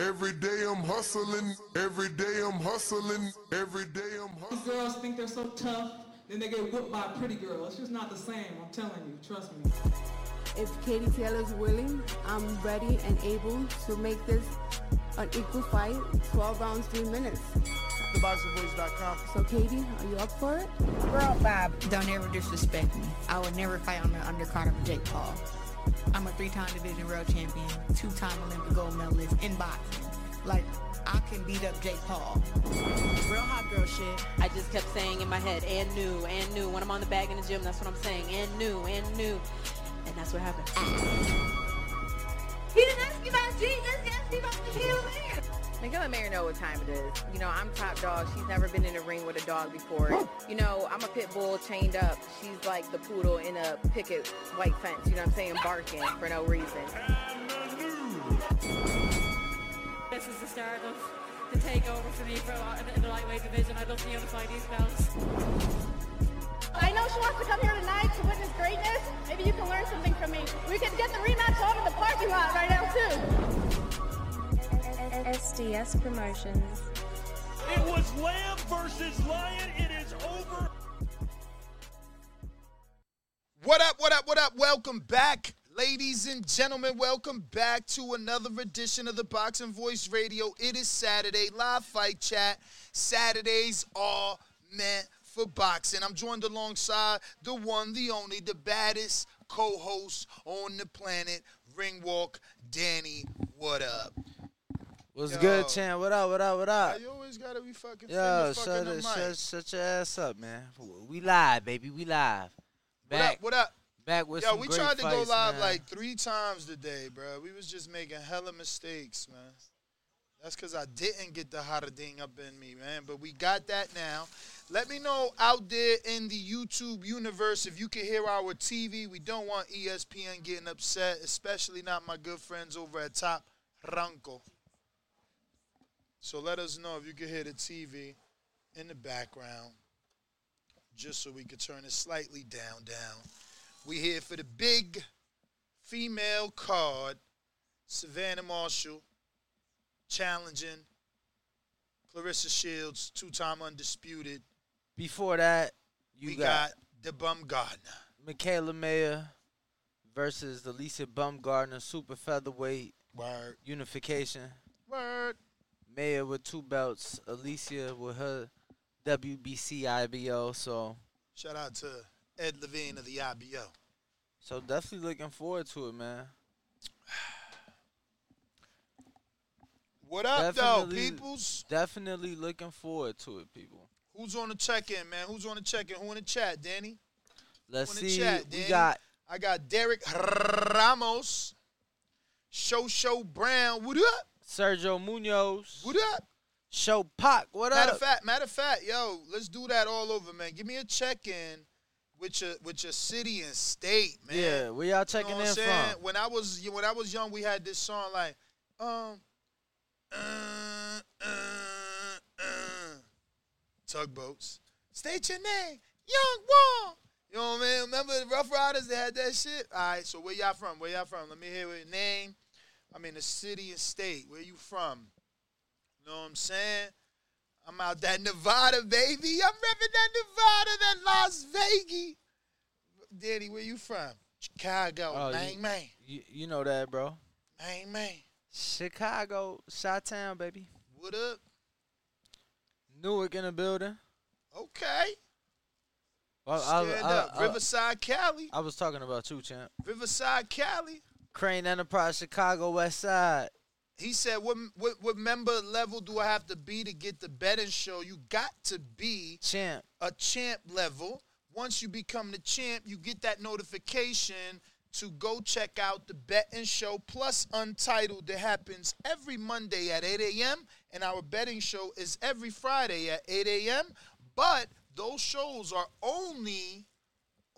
Every day I'm hustling, every day I'm hustling, every day I'm These hustling. girls think they're so tough, then they get whooped by a pretty girl. It's just not the same, I'm telling you, trust me. If Katie Taylor's willing, I'm ready and able to make this an equal fight, 12 rounds, 3 minutes. TheBoxingVoice.com. So Katie, are you up for it? Girl, Bob, don't ever disrespect me. I would never fight on the undercard of Jake Paul. I'm a three-time division world champion, two-time Olympic gold medalist in boxing. Like, I can beat up Jake Paul. Real hot girl shit. I just kept saying in my head, and new, and new. When I'm on the bag in the gym, that's what I'm saying, and new, and new. And that's what happened. He didn't ask me about Jesus, he asked me about the Hill Mayor. Miguel and Mayor know what time it is. You know, I'm top dog. She's never been in a ring with a dog before. You know, I'm a pit bull chained up. She's like the poodle in a picket white fence. You know what I'm saying? Barking for no reason. This is the start of the takeover for me for in the lightweight division. I'd love to be able to fight these belts. I know she wants to come here tonight to witness greatness. Maybe you can learn something from me. We can get the rematch on in the parking lot right now, too. SDS Promotions. It was Lamb versus Lion. It is over. What up, what up, what up? Welcome back, ladies and gentlemen. Welcome back to another edition of the Boxing Voice Radio. It is Saturday, live fight chat. Saturdays are meant for boxing. I'm joined alongside the one, the only, the baddest co host on the planet, Ring Walk, Danny. What up? What's Yo. good, champ? What up? What up? What up? You always gotta be fucking Yo, shut, the it, mic. shut, shut your ass up, man. We live, baby. We live. What up? What up? back with Yo, we tried to go live man. like three times today, bro. We was just making hella mistakes, man. That's because I didn't get the hotter thing up in me, man. But we got that now. Let me know out there in the YouTube universe if you can hear our TV. We don't want ESPN getting upset, especially not my good friends over at Top Ranco. So let us know if you can hear the TV in the background, just so we could turn it slightly down, down. We here for the big female card, Savannah Marshall challenging Claressa Shields, two-time undisputed. Before that, you we got, got the Bum Gardner. Mikaela Mayer versus Alycia Baumgardner, super featherweight Word. unification. Word. Mayer with two belts, Alycia with her WBC IBO. So, Shout out to Ed Levine of the IBO. so definitely looking forward to it, man. What up, though, peoples? Definitely looking forward to it, people. Who's on the check-in, man? Who's on the check-in? Who in the chat, Danny? Let's Who in the see. chat, we got I got Derek Ramos, Show Show Brown. What up? Sergio Munoz. What up? Show Pac. What matter up? of fact, matter of fact, yo, let's do that all over, man. Give me a check-in with your with your city and state, man. Yeah, where y'all checking you know in saying? from? When I was when I was young, we had this song like, um, uh, uh, uh, tugboats. State your name, Young Wall. You know what I mean? Remember the Rough Riders? They had that shit. All right. So where y'all from? Where y'all from? Let me hear your name. I mean the city and state. Where you from? You know what I'm saying? I'm out that Nevada, baby. I'm repping that Nevada, that Las Vegas. Daddy, where you from? Chicago, Oh, man, you- man, You, you know that, bro. man, man. Chicago, Shot Town, baby. What up? Newark in the building. Okay. Well, I, Stand I- up. I- Riverside, Cali. I was talking about you, champ. Riverside, Cali. Crane Enterprise, Chicago, West Side. He said, what, what, what member level do I have to be to get the betting show? You got to be champ. a champ level. Once you become the champ, you get that notification to go check out the betting show plus Untitled that happens every Monday at 8 a.m. And our betting show is every Friday at 8 a.m. But those shows are only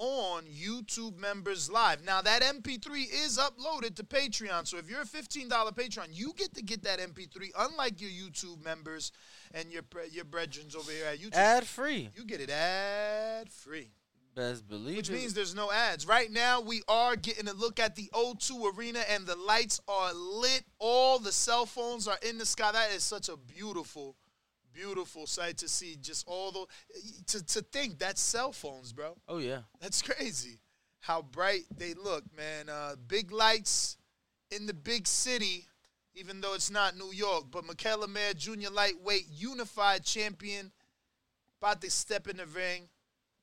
on YouTube members live. Now that MP3 is uploaded to Patreon. So if you're a $15 Patreon, you get to get that MP3 unlike your YouTube members and your your brethren over here at YouTube. Ad free. You get it ad free. Best believe Which it. means there's no ads. Right now, we are getting a look at the O2 Arena, and the lights are lit. All the cell phones are in the sky. That is such a beautiful, beautiful sight to see. Just all the to, to think that's cell phones, bro. Oh yeah. That's crazy. How bright they look, man. Uh, big lights in the big city, even though it's not New York. But Mikaela Mayer, junior lightweight, unified champion, about to step in the ring.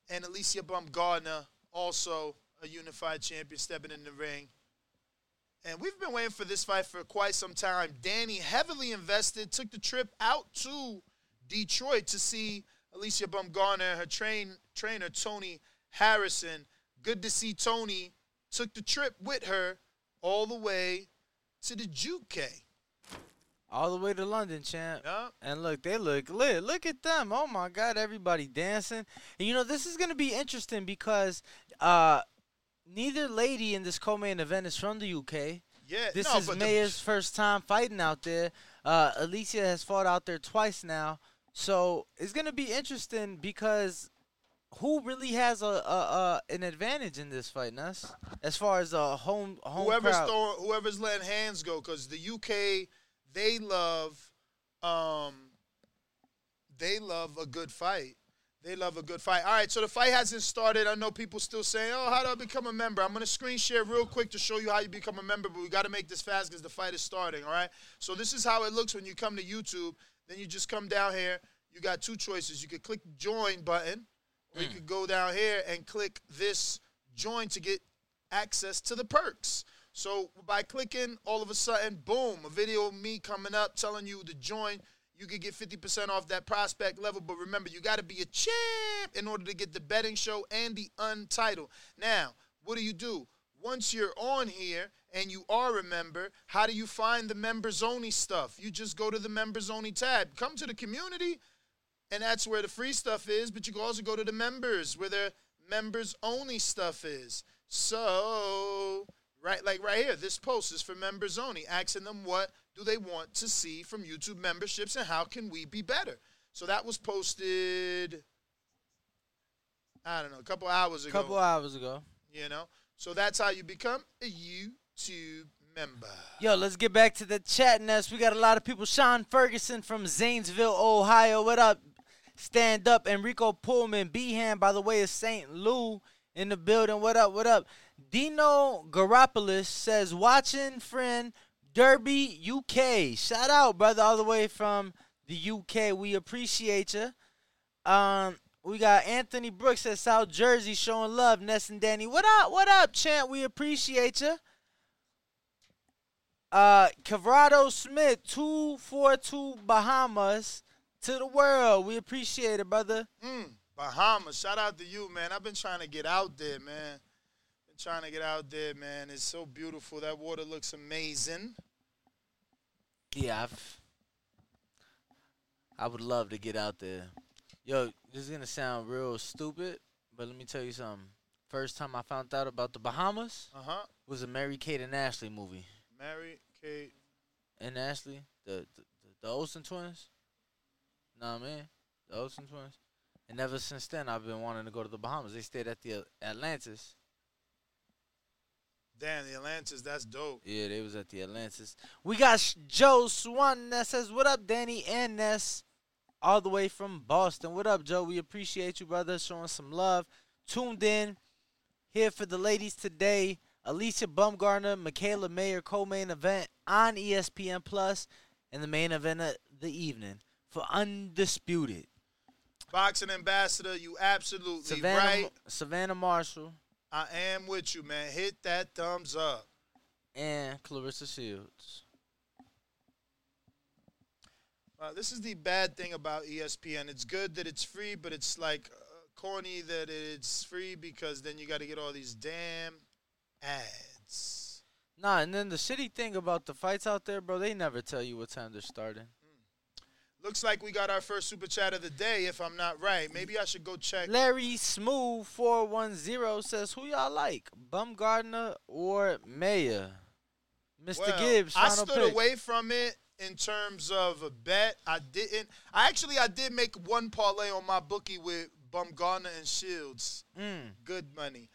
And Alycia Baumgardner, also a unified champion, stepping in the ring. And we've been waiting for this fight for quite some time. Danny, heavily invested, took the trip out to Detroit to see Alycia Baumgardner and her train, trainer, Tony Harrison. Good to see Tony. Took the trip with her all the way to the UK. All the way to London, champ. Yeah. And look, they look lit. Look at them. Oh my God, everybody dancing. And you know, this is gonna be interesting because uh neither lady in this co-main event is from the UK. Yeah, This no, is but the- first time fighting out there. Uh Alycia has fought out there twice now. So it's gonna be interesting because who really has a, a, a an advantage in this fight, Nuss? As far as a home home whoever's crowd. throwing, whoever's letting hands go, because the UK they love, um, they love a good fight. They love a good fight. All right, so the fight hasn't started. I know people still saying, "Oh, how do I become a member?" I'm gonna screen share real quick to show you how you become a member, but we got to make this fast because the fight is starting. All right. So this is how it looks when you come to YouTube. Then you just come down here. You got two choices. You could click join button, or you mm. could go down here and click this join to get access to the perks. So by clicking, all of a sudden, boom, a video of me coming up telling you to join. You could get 50% off that prospect level. But remember, you got to be a champ in order to get the betting show and the untitled. Now, what do you do? Once you're on here and you are a member, how do you find the members only stuff? You just go to the members only tab. Come to the community, and that's where the free stuff is. But you can also go to the members where the members only stuff is. So, right, like right here, this post is for members only, asking them what do they want to see from YouTube memberships and how can we be better. So that was posted, I don't know, a couple hours ago. a couple hours ago. You know, so that's how you become a YouTube member. Yo, let's get back to the chat nest. We got a lot of people. Sean Ferguson from Zanesville, Ohio. What up? Stand up. Enrico Pullman. Behan, by the way, is St. Lou in the building. What up? What up? Dino Garopoulos says, watching friend Derby UK. Shout out, brother, all the way from the UK. We appreciate you. Um, we got Anthony Brooks at South Jersey showing love. Ness and Danny, what up? What up, champ? We appreciate you. Uh, Cavrado Smith, two four two Bahamas to the world. We appreciate it, brother. Mm, Bahamas, shout out to you, man. I've been trying to get out there, man. Been trying to get out there, man. It's so beautiful. That water looks amazing. Yeah, I've, I would love to get out there. Yo, this is gonna sound real stupid, but let me tell you something. First time I found out about the Bahamas Uh huh. was a Mary Kate and Ashley movie. Mary Kate. And Ashley, the the, the Olsen twins. Nah, mean? the Olsen twins. And ever since then, I've been wanting to go to the Bahamas. They stayed at the uh, Atlantis. Damn, the Atlantis, that's dope. Yeah, they was at the Atlantis. We got Joe Swan that says, "What up, Danny and Ness, all the way from Boston. What up, Joe? We appreciate you, brother, showing some love. Tuned in here for the ladies today. Alycia Baumgardner, Mikaela Mayer co-main event on ESPN Plus, and the main event of the evening for Undisputed. Boxing ambassador, you absolutely Savannah, right. Savannah Marshall I am with you, man. Hit that thumbs up. and Claressa Shields. Uh, this is the bad thing about ESPN. It's good that it's free, but it's like uh, corny that it's free because then you got to get all these damn ads. Nah, and then the shitty thing about the fights out there, bro, they never tell you what time they're starting. Looks like we got our first super chat of the day. If I'm not right, maybe I should go check. Larry Smooth four one zero says, "Who y'all like, Baumgardner or Mayer?" Mr. Well, Gibbs, I stood pick. away from it in terms of a bet. I didn't. I actually I did make one parlay on my bookie with Baumgardner and Shields. Mm. Good money.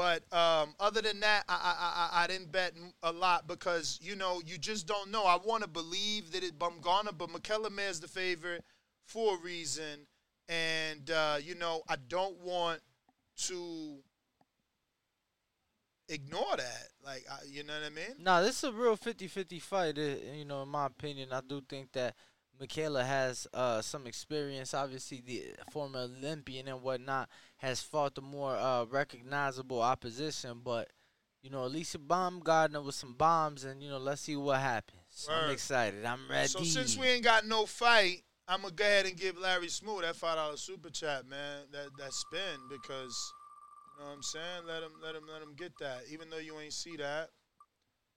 But um, other than that, I, I I I didn't bet a lot because you know you just don't know. I want to believe that it Baumgardner, but Mikaela is the favorite for a reason, and uh, you know I don't want to ignore that. Like I, you know what I mean? Nah, this is a real 50-50 fight. uh, you know, in my opinion, I do think that Mikaela has uh, some experience. Obviously, the former Olympian and whatnot has fought the more uh, recognizable opposition. But you know, Alycia Baumgardner with some bombs, and you know, let's see what happens. I'm excited. I'm ready. So since we ain't got no fight, I'm gonna go ahead and give Larry Smooth that five dollar super chat, man. That that spin because you know what I'm saying. Let him let him let him get that, even though you ain't see that.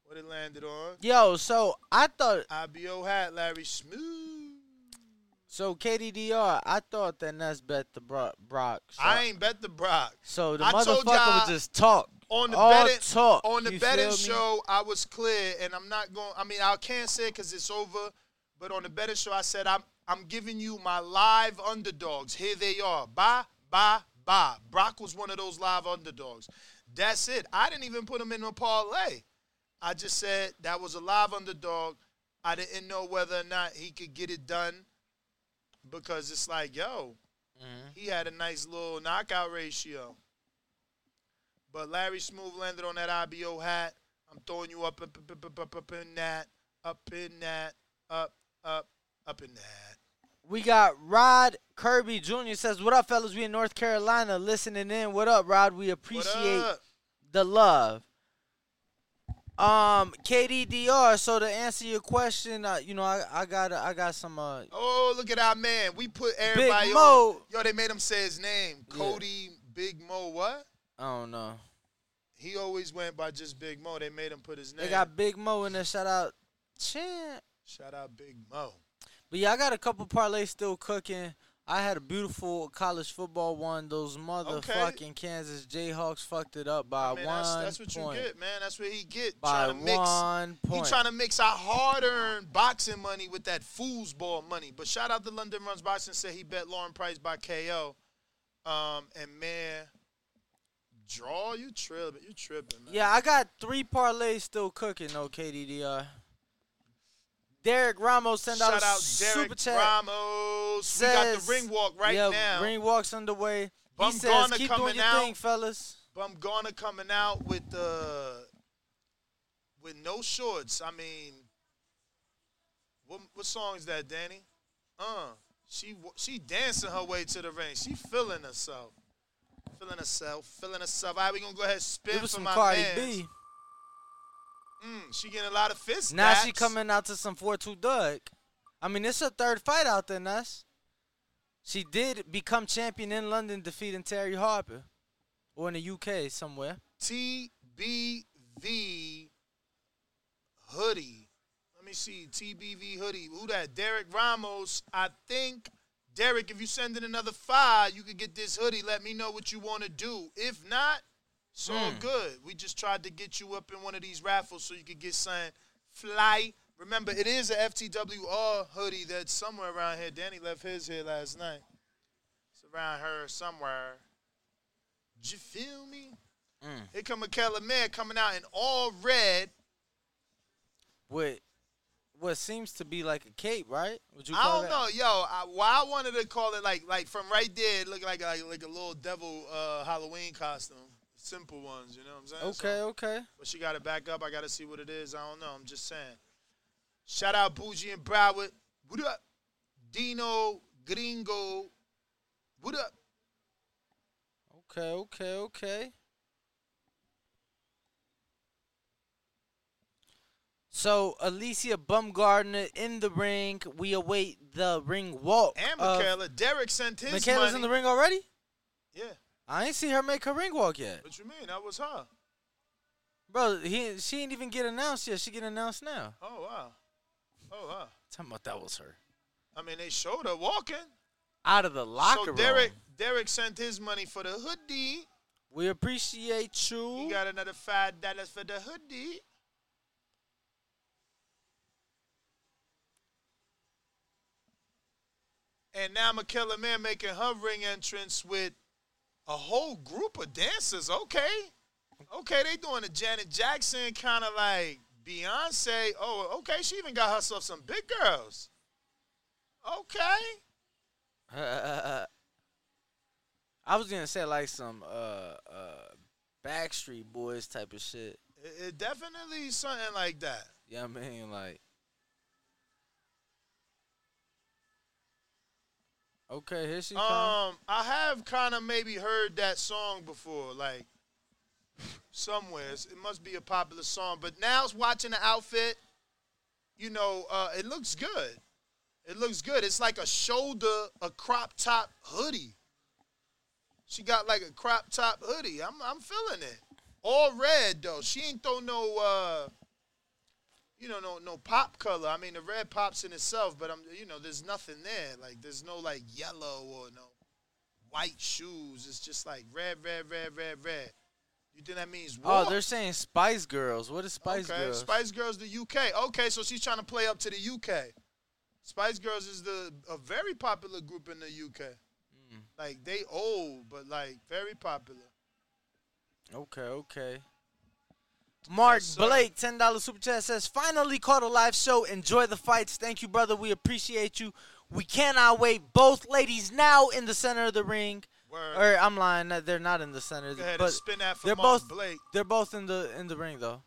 What it landed on? Yo, so I thought IBO hat Larry Smooth. So. KDDR, I thought that Ness bet the Brock. Brock so, I ain't bet the Brock. so the I told motherfucker would just talk. on the all betting talk. on the you betting feel me? show. I was clear, and I'm not going. I mean, I can't say because it's over. But on the betting show, I said I'm I'm giving you my live underdogs. Here they are. Bye, bye, bye. Brock was one of those live underdogs. That's it. I didn't even put him in a parlay. I just said that was a live underdog. I didn't know whether or not he could get it done because it's like, yo, Mm-hmm. he had a nice little knockout ratio. But Larry Smooth landed on that IBO hat. I'm throwing you up, up, up, up, up, up, in that, up in that, up, up, up in that. We got Rod Kirby Jr. says, "What up, fellas? We in North Carolina listening in. What up, Rod? We appreciate the love." Um, KDDR. So to answer your question, uh, you know, I, I got I got some. Uh, Oh, look at our man. We put everybody on. Mo. Yo, they made him say his name. Yeah. Cody Big Mo, what? I don't know. He always went by just Big Mo. They made him put his name. They got Big Mo in there. Shout out, Champ. Shout out Big Mo. But yeah, I got a couple parlays still cooking. I had a beautiful college football one. Those motherfucking Kansas Jayhawks fucked it up by I mean, one that's, that's what point. you get, man. That's what he get. By trying to mix, one He trying to mix our hard-earned boxing money with that foosball money. But shout out to London Runs Boxing. Said he bet Lauren Price by KO. Um, and man, draw you tripping, you tripping, man. Yeah, I got three parlays still cooking. though, KDDR. Derek Ramos send out Shout out super Derek chat. Ramos. we got the ring walk right yeah, now. Ring walk's underway. He Bum says, "Keep coming doing your out. thing, fellas." Baumgardner coming out with the with no shorts. I mean, what what song is that, Danny? Uh, she she dancing her way to the ring. She feeling herself, feeling herself, feeling herself. All right, we gonna go ahead and spin for some my. B. Mm, she getting a lot of fist. Now she coming out to some 4-2 Doug. I mean, it's her third fight out there, Ness. She did become champion in London, defeating Terri Harper, or in the UK somewhere. TBV hoodie. Let me see. TBV hoodie. Who that? Derek Ramos. I think, Derek, if you send in another five, you could get this hoodie. Let me know what you want to do. If not, it's all Mm. good. We just tried to get you up in one of these raffles so you could get something fly. Remember, it is a FTWR hoodie that's somewhere around here. Danny left his here last night. It's around her somewhere. Did you feel me? Mm. Here come Mikaela Man coming out in all red. With what seems to be like a cape, right? Would you I don't that? know, yo. I, why I wanted to call it like like from right there, it looked like like like a little devil uh, Halloween costume. Simple ones, you know what I'm saying? Okay, So- okay. but she got to back up. I got to see what it is. I don't know. I'm just saying. Shout out Bougie and Broward. What up? Dino Gringo. What up? Okay, okay, okay. So Alycia Baumgardner in the ring. We await the ring walk. And Mikaela. Derek sent his Mikaela's money. in the ring already? Yeah. I ain't see her make her ring walk yet. What you mean? That was her. Bro, he she ain't even get announced yet. She get announced now. Oh wow. Oh wow. Talking about that was her. I mean, they showed her walking. Out of the locker so room. Derek, Derek sent his money for the hoodie. We appreciate you. He got another five dollars for the hoodie. And now Mikaela Man making her ring entrance with a whole group of dancers. Okay. Okay, they doing a Janet Jackson kind of like Beyonce. Oh, okay. She even got herself some big girls. Okay. I was gonna say like some uh uh Backstreet Boys type of shit. It, it definitely something like that. Yeah, I mean like. Okay, here she comes. Um, I have kind of maybe heard that song before, like somewhere. It must be a popular song. But now watching the outfit, you know, uh, it looks good. It looks good. It's like a shoulder, a crop top hoodie. She got like a crop top hoodie. I'm I'm feeling it. All red though. She ain't throw no uh you know, no no pop color. I mean the red pops in itself, but I'm you know, there's nothing there. Like there's no like yellow or no white shoes. It's just like red, red, red, red, red. You think that means war? Oh, they're saying Spice Girls. What is Spice okay. Girls? Spice Girls, the UK. Okay, so she's trying to play up to the UK. Spice Girls is the a very popular group in the UK. Mm. Like they old, but like very popular. Okay, okay. Mark Yes. Blake, ten dollars super chat says, "Finally caught a live show. Enjoy the fights. Thank you, brother. We appreciate you. We cannot wait. Both ladies now in the center of the ring. Word. Or I'm lying. They're not in the center. Go ahead but spin that for they're Mark both. Blake. They're both in the in the ring though.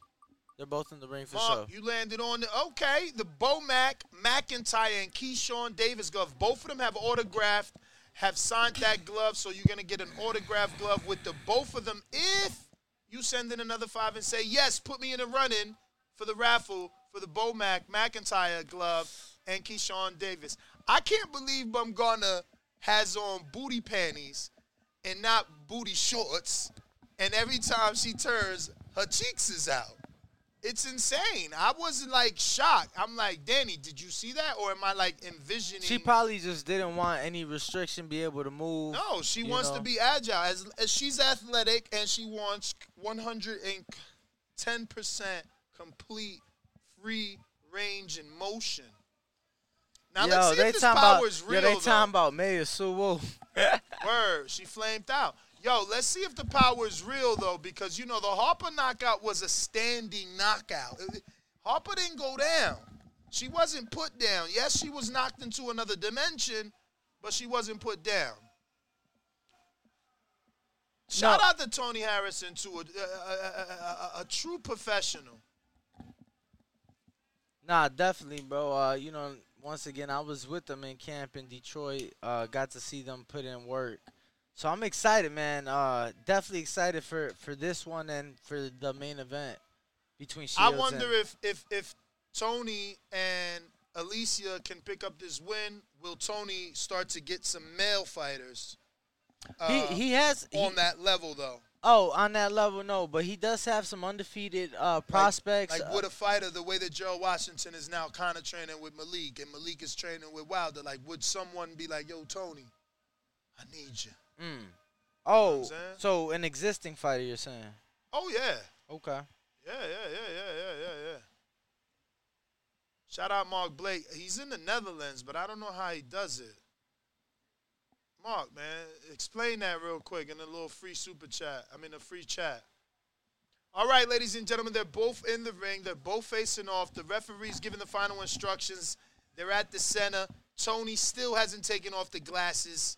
They're both in the ring for Mark, sure. you landed on the okay. The Bo Mac, McIntyre, and Keyshawn Davis glove. Both of them have autographed, have signed that glove. So you're gonna get an autographed glove with the both of them if you send in another five and say yes, put me in the running for the raffle for the Bo Mac, McIntyre glove and Keyshawn Davis. I can't believe Baumgardner has on booty panties and not booty shorts, and every time she turns, her cheeks is out. It's insane. I wasn't like shocked. I'm like, Danny, did you see that, or am I like envisioning? She probably just didn't want any restriction, be able to move. no, she wants know. to be agile. As, as she's athletic and she wants 110 percent complete free range and motion. Now Yo, let's see they if this power about, is yo, real. they though. talking about Mayor Suwu. Word, she flamed out. Yo, let's see if the power is real though, because you know the Harper knockout was a standing knockout. Harper didn't go down. She wasn't put down. Yes, she was knocked into another dimension, but she wasn't put down. Shout No. out to Tony Harrison to a, a- a- a- a- a true professional. Nah, definitely, bro. Uh, you know, once again, I was with them in camp in Detroit. Uh, got to see them put in work. So I'm excited, man. Uh, definitely excited for for this one and for the main event between Shields I wonder if if if Tony and Alycia can pick up this win. Will Tony start to get some male fighters? he uh, he has on he- that level though. Oh, on that level, no, but he does have some undefeated uh, prospects. Like uh, with a fighter, the way that Joe Washington is now kind of training with Malik, and Malik is training with Wilder. Like, would someone be like, "Yo, Tony, I need you"? Mm. Oh, saying? so an existing fighter, you're saying? Oh yeah, Okay. yeah, yeah, yeah, yeah, yeah, yeah, yeah. Shout out Mark Blake. He's in the Netherlands, but I don't know how he does it. Mark, man, explain that real quick in a little free super chat. I mean, a free chat. All right, ladies and gentlemen, they're both in the ring. They're both facing off. The referee's giving the final instructions. They're at the center. Tony still hasn't taken off the glasses.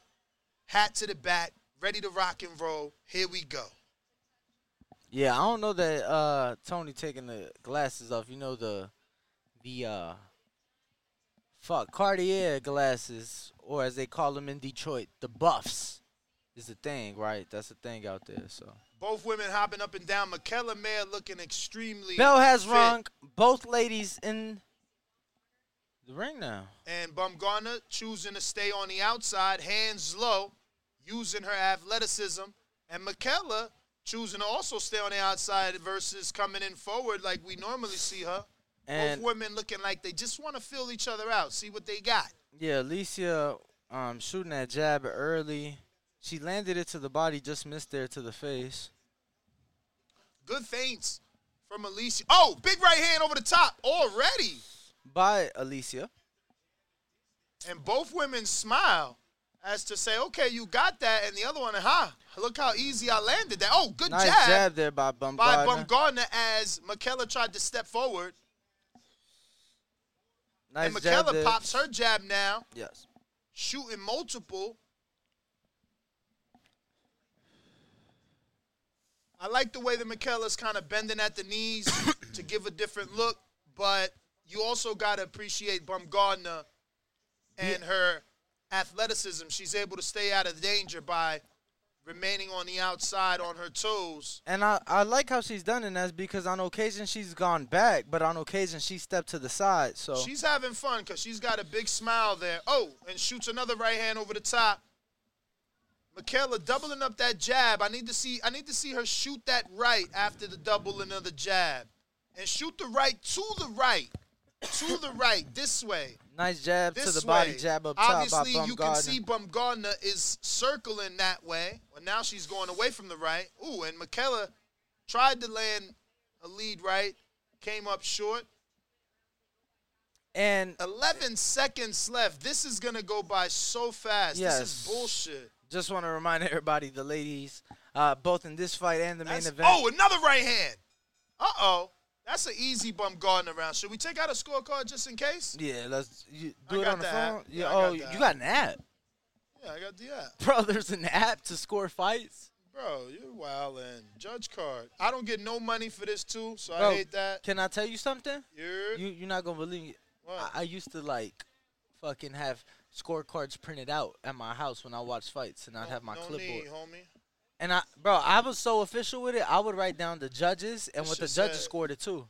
Hat to the bat, ready to rock and roll. Here we go. Yeah, I don't know that uh, Tony taking the glasses off. You know the the uh, fuck Cartier glasses, or as they call them in Detroit, the buffs, is the thing, right? That's the thing out there. So Both women hopping up and down. Mikaela Mayer looking extremely. bell has fit. rung. Both ladies in the ring now. And Baumgardner choosing to stay on the outside, hands low, using her athleticism. And Mikaela choosing to also stay on the outside versus coming in forward like we normally see her. And- Both women looking like they just want to fill each other out, see what they got. Yeah, Alycia um, shooting that jab early. She landed it to the body, just missed there to the face. Good feints from Alycia. Oh, big right hand over the top already. By Alycia. And both women smile as to say, okay, you got that. And the other one, huh? Look how easy I landed that. Oh, good nice jab, jab there by Baumgardner. by Baumgardner as Mikaela tried to step forward. nice and jab Mikaela pops her jab now, Yes. shooting multiple. I like the way that Mikaela's kind of bending at the knees to give a different look, but you also got to appreciate Baumgardner and her athleticism. She's able to stay out of danger by remaining on the outside on her toes. And I, I like how she's done it that's because on occasion she's gone back, but on occasion she stepped to the side. So She's having fun because she's got a big smile there. Oh, and shoots another right hand over the top. Mikaela doubling up that jab. I need to see. I need to see her shoot that right after the doubling of the jab, and shoot the right to the right, to the right this way. Nice jab to This the body, jab up top Obviously, you can see Baumgardner is circling that way. Well, now she's going away from the right. Ooh, and Mikaela tried to land a lead right, came up short. And 11 seconds left. This is going to go by so fast. Yes. This is bullshit. just want to remind everybody, the ladies, uh, both in this fight and the main event. oh, another right hand. Uh oh. That's an easy bump garden around. Should we take out a scorecard just in case? Yeah, let's you, I do it got on the the phone. Yeah, Yeah, oh, got you got an app, Yeah, I got the app. bro. There's an app to score fights. Bro, you're wild and judge card. I don't get no money for this too, so Bro, I hate that. Can I tell you something? You're You you're not gonna believe it. What? I, I used to like fucking have scorecards printed out at my house when I watch fights, and I'd have my no clipboard. need, homie. And I, bro, I was so official with it. I would write down the judges and what the shit judges said- scored it too.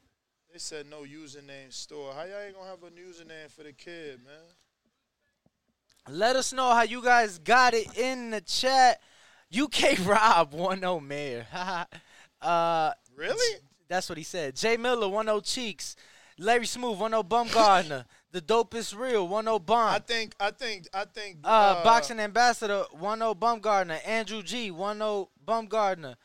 They said no username store. How y'all ain't gonna have a username for the kid, man? Let us know how you guys got it in the chat. UK Rob 1-0 Mayer. uh, Really? That's what he said. Jay Miller 1-0 Cheeks. Larry Smooth 1-0 Baumgardner. The dope is real 1-0 I think I think I think Uh, Boxing Ambassador 1-0 Baumgardner. Andrew G 1-0 Baumgardner.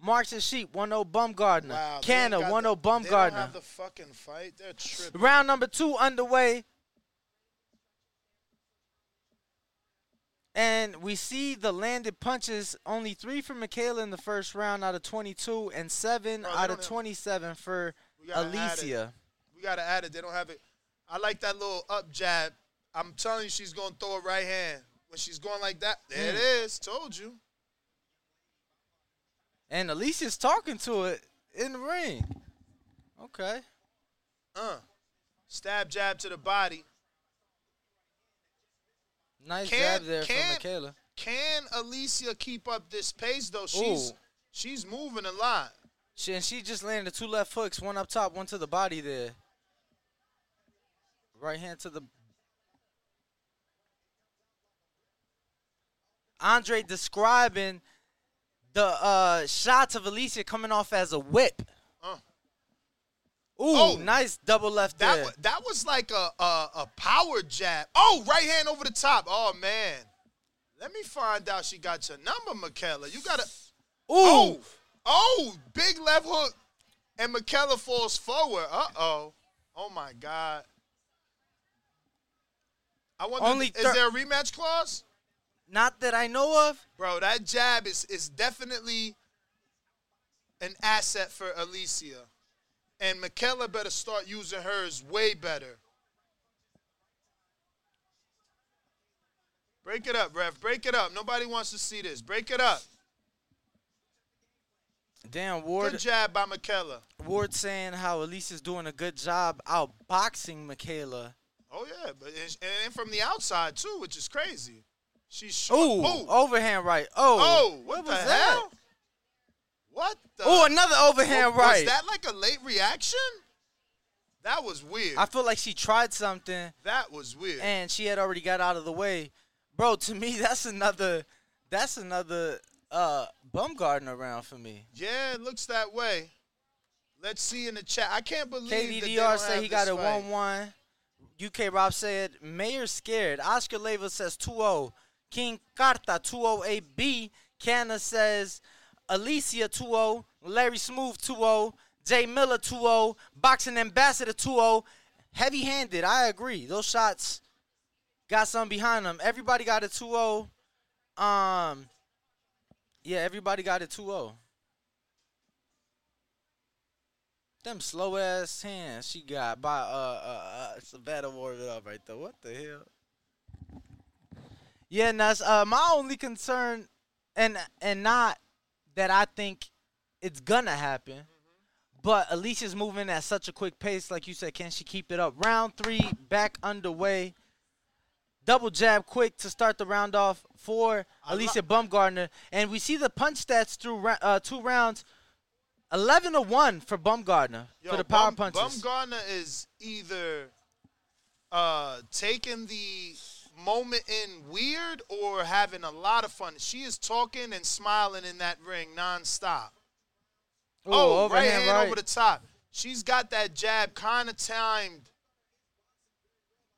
Marks and Sheep 1-0 Baumgardner. Wow, Canna ain't got 1-0 the- They don't have the fucking fight. They're tripping. Round number two underway. And we see the landed punches. Only three for Mikaela in the first round out of 22, and seven Bro, out of have- 27 for We. Alycia. We gotta add it. They don't have it. I like that little up jab. I'm telling you, she's gonna throw a right hand when she's going like that. There it Mm. is. Told you. And Alycia's talking to it in the ring. Okay. Uh, stab jab to the body. Nice Can- jab there can- from Mikaela. Can Alycia keep up this pace though? She's Ooh. she's moving a lot. She, and she just landed two left hooks, one up top, one to the body there. Right hand to the. Andre describing the uh, shots of Alycia coming off as a whip. Uh. Ooh, Oh. nice double left That there. wa- that was like a, a a power jab. Oh, right hand over the top. Oh man. Let me find out she got your number, Mikaela. You gotta Ooh, Oh, oh, big left hook. And Mikaela falls forward. Uh oh. Oh my God. I wonder Only is there a rematch clause? not that I know of. Bro, that jab is is definitely an asset for Alycia. And Mikaela better start using hers way better. Break it up, Rev. Break it up. Nobody wants to see this. Break it up. Damn, Ward. Good jab by Mikaela. Ward saying how Alycia's doing a good job outboxing Mikaela. Oh yeah, but and, and from the outside too, which is crazy. She's Ooh, short. Ooh, overhand right. Oh, oh, what, what was hell? that? What the? Oh, another overhand was right. Was that like a late reaction? That was weird. I feel like she tried something that was weird. and she had already got out of the way. Bro, to me that's another that's another uh Baumgardner around for me. Yeah, it looks that way. Let's see in the chat. I can't believe that they don't KDDR said he got a one fight. 1 1. UK Rob said, Mayer scared. Oscar Leva says 2 0. King Carta 2 0 AB. Canna says, Alycia 2 0. Larry Smooth 2 0. Jay Miller 2 0. Boxing Ambassador 2 0. Heavy handed. I agree. Those shots got some behind them. Everybody got a 2 0. Um, yeah, everybody got a 2 0. Them slow ass hands she got by uh uh, uh Savannah warmed it up right there. What the hell? Yeah, and that's uh my only concern, and and not that I think it's gonna happen, but Alycia's moving at such a quick pace. Like you said, can she keep it up? Round three back underway. Double jab quick to start the round off for Alycia Baumgardner, and we see the punch stats through uh, two rounds. 11 to 1 for Baumgardner Yo, for the power Bum, punches. Baumgardner is either uh, taking the moment in weird or having a lot of fun. She is talking and smiling in that ring nonstop. Ooh, oh, right hand right. over the top. She's got that jab kind of timed.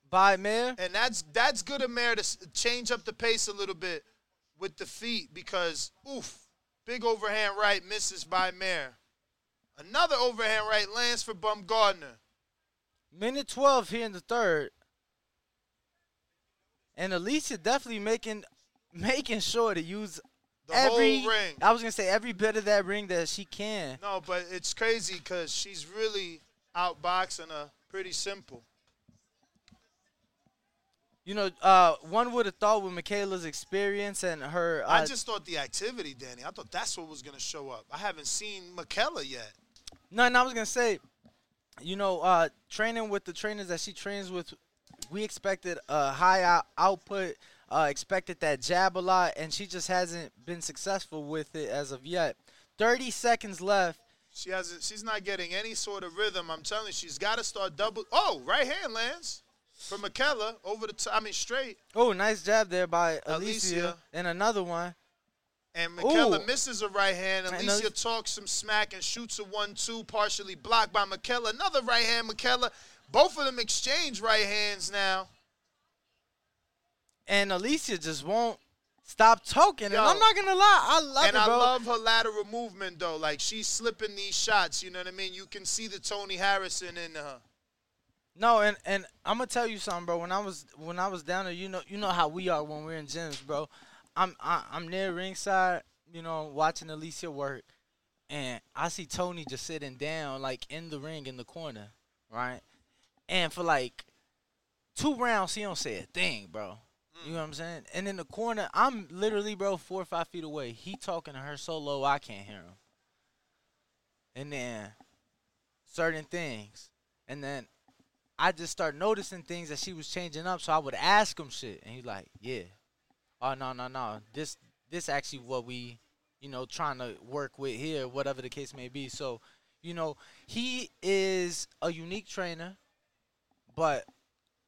By Mayer. And that's that's good of Mayer to change up the pace a little bit with the feet because, oof, big overhand right misses by Mayer. Another overhand right lands for Baumgardner. Minute 12 here in the third. And Alycia definitely making making sure to use The every whole ring. I was going to say every bit of that ring that she can. No, but it's crazy because she's really outboxing her pretty simple. You know, uh, one would have thought with Mikaela's experience and her uh, I just thought the activity, Danny. I thought that's what was going to show up. I haven't seen Mikaela yet. No, and I was gonna say, you know, uh, training with the trainers that she trains with, we expected a high out- output, uh, expected that jab a lot, and she just hasn't been successful with it as of yet. Thirty seconds left. She hasn't. She's not getting any sort of rhythm. I'm telling you, she's got to start double. Oh, right hand lands for Mikaela over the. T- I mean, straight. Oh, nice jab there by Alycia, Alycia. and another one. And Mikaela Ooh. misses a right hand. And Alycia talks some smack and shoots a one-two, partially blocked by Mikaela. Another right hand, Mikaela. Both of them exchange right hands now. And Alycia just won't stop talking. Yo. and I'm not gonna lie, I love her and it, I love her lateral movement though. Like she's slipping these shots. You know what I mean? You can see the Tony Harrison in her. No, and and I'm gonna tell you something, bro. When I was when I was down there, you know you know how we are when we're in gyms, bro. I'm I, I'm near ringside, you know, watching Alycia work, and I see Tony just sitting down, like in the ring in the corner, right? And for like two rounds, he don't say a thing, bro. You know what I'm saying? And in the corner, I'm literally, bro, four or five feet away. He talking to her so low I can't hear him. And then certain things, and then I just start noticing things that she was changing up. So I would ask him shit, and he's like, "Yeah, oh no, no, no, this this actually what we, you know, trying to work with here, whatever the case may be." So, you know, he is a unique trainer, but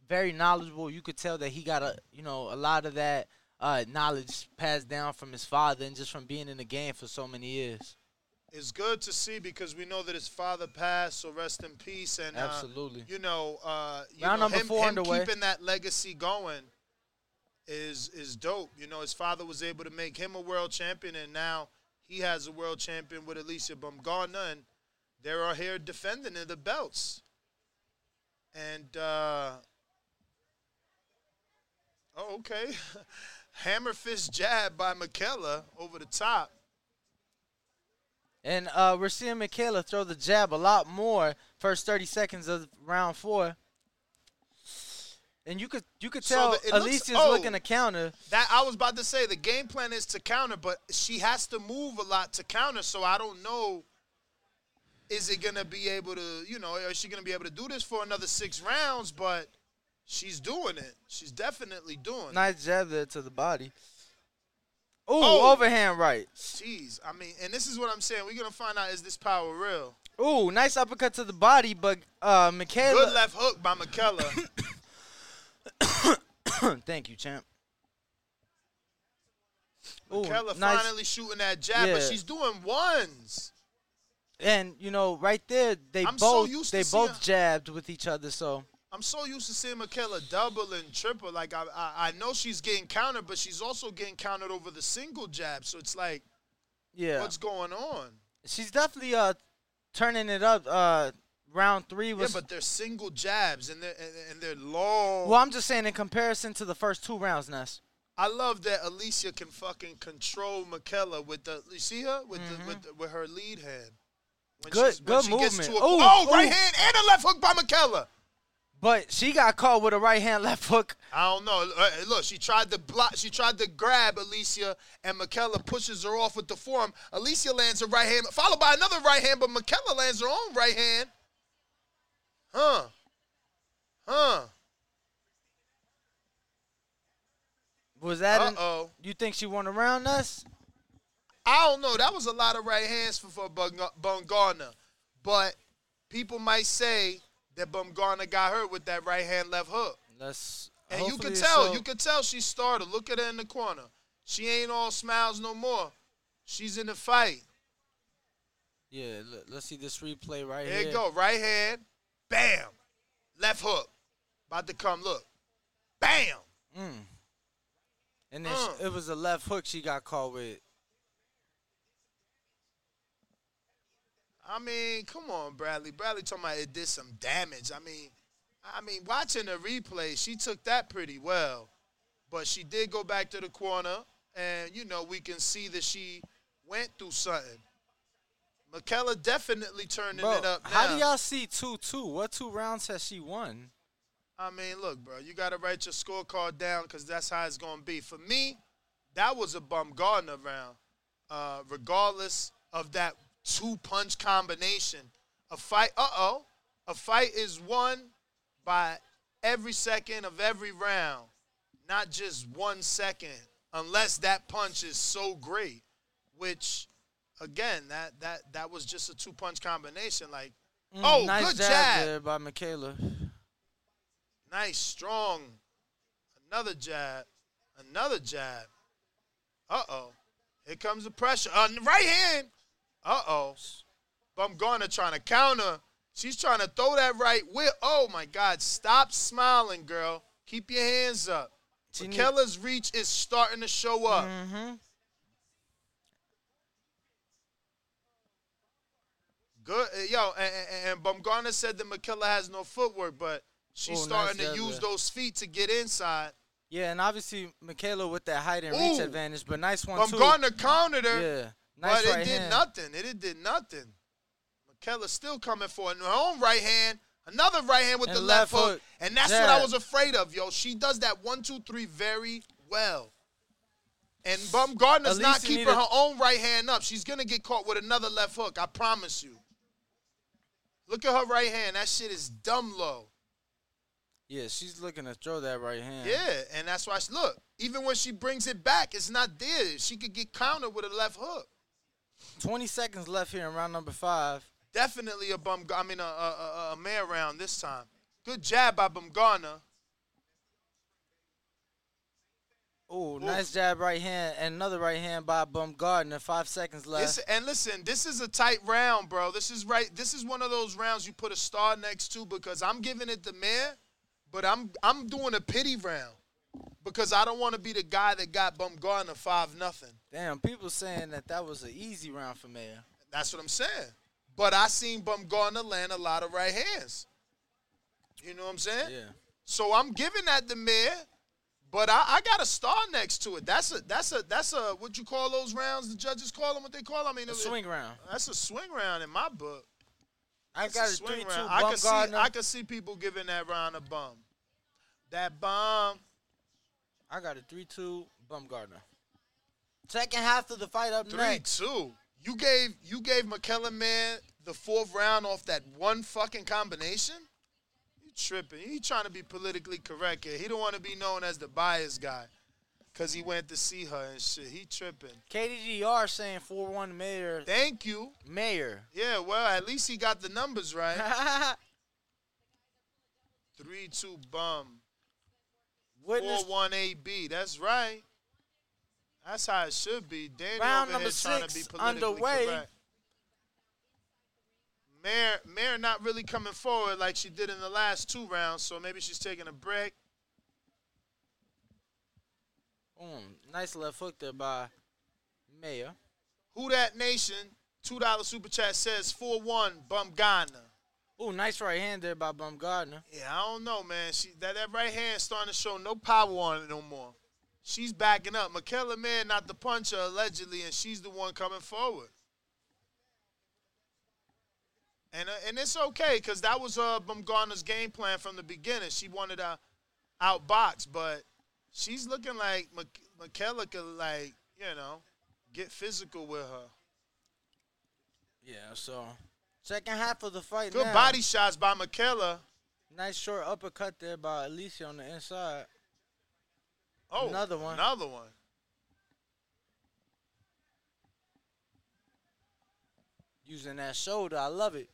very knowledgeable. You could tell that he got a, you know, a lot of that uh, knowledge passed down from his father and just from being in the game for so many years. It's good to see because we know that his father passed, so rest in peace. And uh, Absolutely. you know, uh, you Round know, number him, four him underway. keeping that legacy going is is dope. You know, his father was able to make him a world champion, and now he has a world champion with Alycia Baumgardner, and they are here defending the belts. And uh, oh, okay, hammer fist jab by Mikaela over the top. And uh, we're seeing Mikaela throw the jab a lot more first 30 seconds of round four. And you could you could So tell the- it looks- oh. looking to counter. That I was about to say the game plan is to counter, but she has to move a lot to counter. So I don't know. Is it gonna be able to, you know, is she gonna be able to do this for another six rounds? But she's doing it. She's definitely doing it. Nice jab there to the body. Ooh, Oh. overhand right. Jeez, I mean, and this is what I'm saying. We're gonna find out is this power real? Ooh, nice uppercut to the body, but uh, Mikaela. Good left hook by Mikaela. Thank you, champ. Ooh, Mikaela nice. finally shooting that jab, but she's doing ones. And you know, right there, they I'm so both used they both jabbed with each other. So I'm so used to seeing Mikaela double and triple. Like I, I, I know she's getting countered, but she's also getting countered over the single jab. So it's like, yeah, what's going on? she's definitely uh turning it up. Uh, round three was. yeah, but they're single jabs and they're and, they're long. well, I'm just saying in comparison to the first two rounds, Ness. I love that Alycia can fucking control Mikaela with the. You see her with the with the, with her lead hand. When Good- when good she gets movement. to a- Ooh, oh, right hand and a left hook by Mikaela. But she got caught with a right hand left hook. I don't know. Uh, Look, she tried to block. She tried to grab Alycia, and Mikaela pushes her off with the forearm. Alycia lands her right hand, followed by another right hand, but Mikaela lands her own right hand. Huh? Huh? Was that? an- Uh-oh. you think she won around us? I don't know. That was a lot of right hands for, for Bung-. But people might say that Baumgardner got hurt with that right hand left hook. Let's. And you could tell, so- you could tell she started. Look at her in the corner. She ain't all smiles no more. She's in the fight. Yeah, let, us see this replay right There here. you go. Right hand. Bam. Left hook. About to come. Look. Bam. Mm. And then Uh. she- it was a left hook she got caught with. I mean, come on, Bradley. Bradley talking about it did some damage. I mean, I mean, watching the replay, she took that pretty well. But she did go back to the corner, and you know, we can see that she went through something. Mikaela definitely turning Bro, it up now. how do y'all see 2 2? What two rounds has she won? I mean, look, bro, you got to write your scorecard down because that's how it's going to be. For me, that was a Baumgardner round. Uh, regardless of that two punch combination, a fight, uh oh, a fight is won by every second of every round, not just one second, unless that punch is so great, which. Again, that that that was just a two punch combination. Like, Mm, oh, nice good jab, jab. there by Mikaela. Nice, strong. Another jab. Another jab. Uh oh. Here comes the pressure. Uh, right hand. Uh oh. Baumgardner trying to counter. She's trying to throw that right whip. Oh my God. Stop smiling, girl. Keep your hands up. Need- reach is starting to show up. Mm-hmm. Good. uh, Yo, and, and, and Baumgardner said that Mikaela has no footwork, but she's Oh, starting nice to use those feet to get inside. Yeah, and obviously Mikaela with that height and reach advantage, but nice one too. Baumgardner countered her. Yeah, nice but it right did hand. nothing. It, it did nothing. Mikaela's still coming for it. Her own right hand, another right hand with And the left, left hook. hook. And that's what I was afraid of, yo. She does that one, two, three very well. And Baumgardner's not keeping her own right hand up. She's gonna get caught with another left hook. I promise you. Look at her right hand. That shit is dumb low. Yeah, she's looking to throw that right hand. Yeah, and that's why she look. Even when she brings it back, it's not there. She could get countered with a left hook. 20 seconds left here in round number five. Definitely a bum. I mean, a, a, a, a Mayer round this time. Good jab by Baumgardner. Oh, nice jab right hand and another right hand by Baumgardner. Five seconds left. This, and listen, this is a tight round, bro. This is right. This is one of those rounds you put a star next to because I'm giving it the Mayer, but I'm I'm doing a pity round because I don't want to be the guy that got Baumgardner five nothing. Damn, people saying that that was an easy round for Mayer. That's what I'm saying. But I seen Baumgardner land a lot of right hands. You know what I'm saying? Yeah. So I'm giving that the Mayer, but I, I got a star next to it. That's a that's a that's a what you call those rounds? The judges call them what they call. 'em? I mean, A it- swing round. That's a swing round in my book. I got a a swing 3 2 round. I can see I can see people giving that round a bum. That bum. I got a 3 2 bum Baumgardner. Second half of the fight up Three next. two. You gave you gave McKellen man the fourth round off that one fucking combination. You tripping? He trying to be politically correct here. He don't want to be known as the bias guy, cause he went to see her and shit. He tripping. KDGR saying 4 1 Mayer. Thank you. Mayer. Yeah, well, at least he got the numbers right. Three two bum. Witness Four one AB. That's right. That's how it should be. Danny Round over number here trying to be politically underway. correct. Mayer, Mayer not really coming forward like she did in the last two rounds, so maybe she's taking a break. Boom. Nice left hook there by Mayer. Who that nation? Two dollar super chat says four one Bum Ghana. Ooh, nice right hand there by Baumgardner. Yeah, I don't know, man. She that, that right hand starting to show no power on it no more. She's backing up. Mikaela Man not the puncher allegedly, and she's the one coming forward. And uh, and it's okay because that was uh Baumgardner's game plan from the beginning. She wanted to outbox, but she's looking like Mikaela could like you know get physical with her. Yeah, so second half of the fight Good now. body shots by Mikaela. Nice short uppercut there by Alycia on the inside. Oh, Another one. Another one. Using that shoulder, I love it.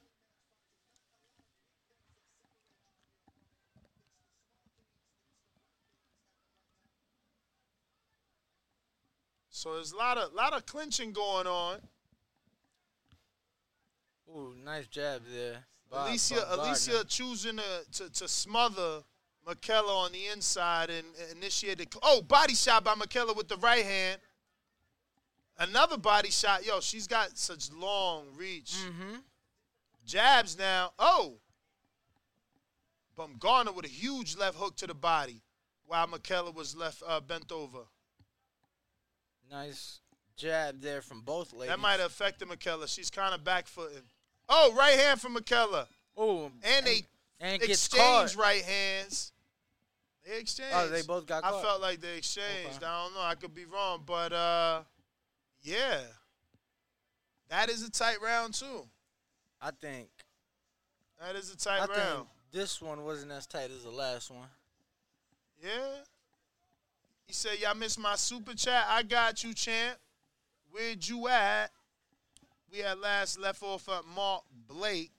So there's a lot of lot of clinching going on. Ooh, nice jab there. Alycia. Alycia choosing to, to, to smother Mikaela on the inside and initiated. Oh, body shot by Mikaela with the right hand. Another body shot. Yo, she's got such long reach. Mm-hmm. Jabs now. Oh. Baumgardner with a huge left hook to the body while Mikaela was left uh, bent over. Nice jab there from both ladies. That might have affected Mikaela. She's kind of back footing. Oh, right hand from Mikaela. Oh, And they and exchange right hands. They exchanged. Oh, they both got I caught. felt like they exchanged. I don't know. I could be wrong, but uh, yeah, that is a tight round too. I think. That is a tight I think round. this one wasn't as tight as the last one. Yeah. He said, "Y'all missed my super chat. I got you, champ. Where'd you at? We had last left off at Mark Blake.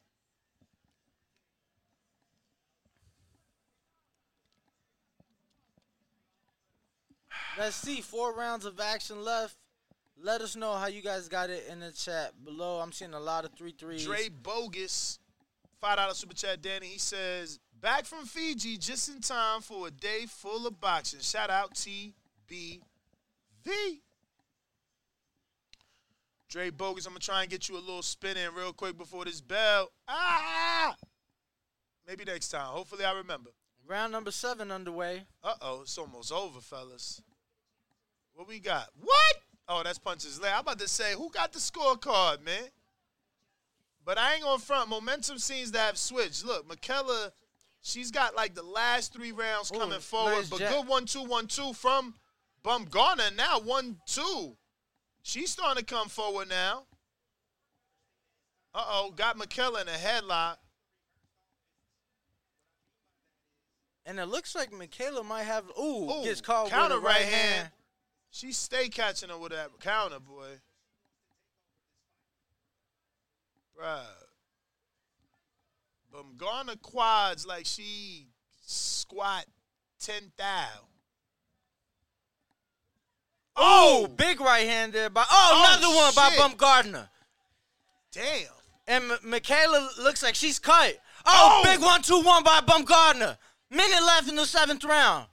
Let's see. Four rounds of action left. Let us know how you guys got it in the chat below. I'm seeing a lot of three threes. Dre Bogus, five dollar super chat, Danny. He says, "Back from Fiji just in time for a day full of boxing." Shout out TBV. Dre Bogus, I'm gonna try and get you a little spin in real quick before this bell. Ah! Maybe next time. Hopefully, I remember. Round number seven underway. Uh oh, it's almost over, fellas. What we got? What? Oh, that's punches. I'm about to say, who got the scorecard, man? But I ain't gonna front. Momentum seems to have switched. Look, Mikaela, she's got like the last three rounds Ooh, coming forward, nice but good one, two, one, two from Baumgardner. Now one, two. She's starting to come forward now. Uh oh, got Mikaela in a headlock. And it looks like Mikaela might have. Ooh, Ooh, gets caught counter with a right hand. She stay catching her with that counter, boy. Bruh. Baumgardner quads like she squat 10 thou. Oh, big right hand there by. Oh, Oh, another one by shit. Baumgardner. Damn. And M- Mikaela looks like she's cut. Oh, Oh. big one, two, one by Baumgardner. Minute left in the seventh round.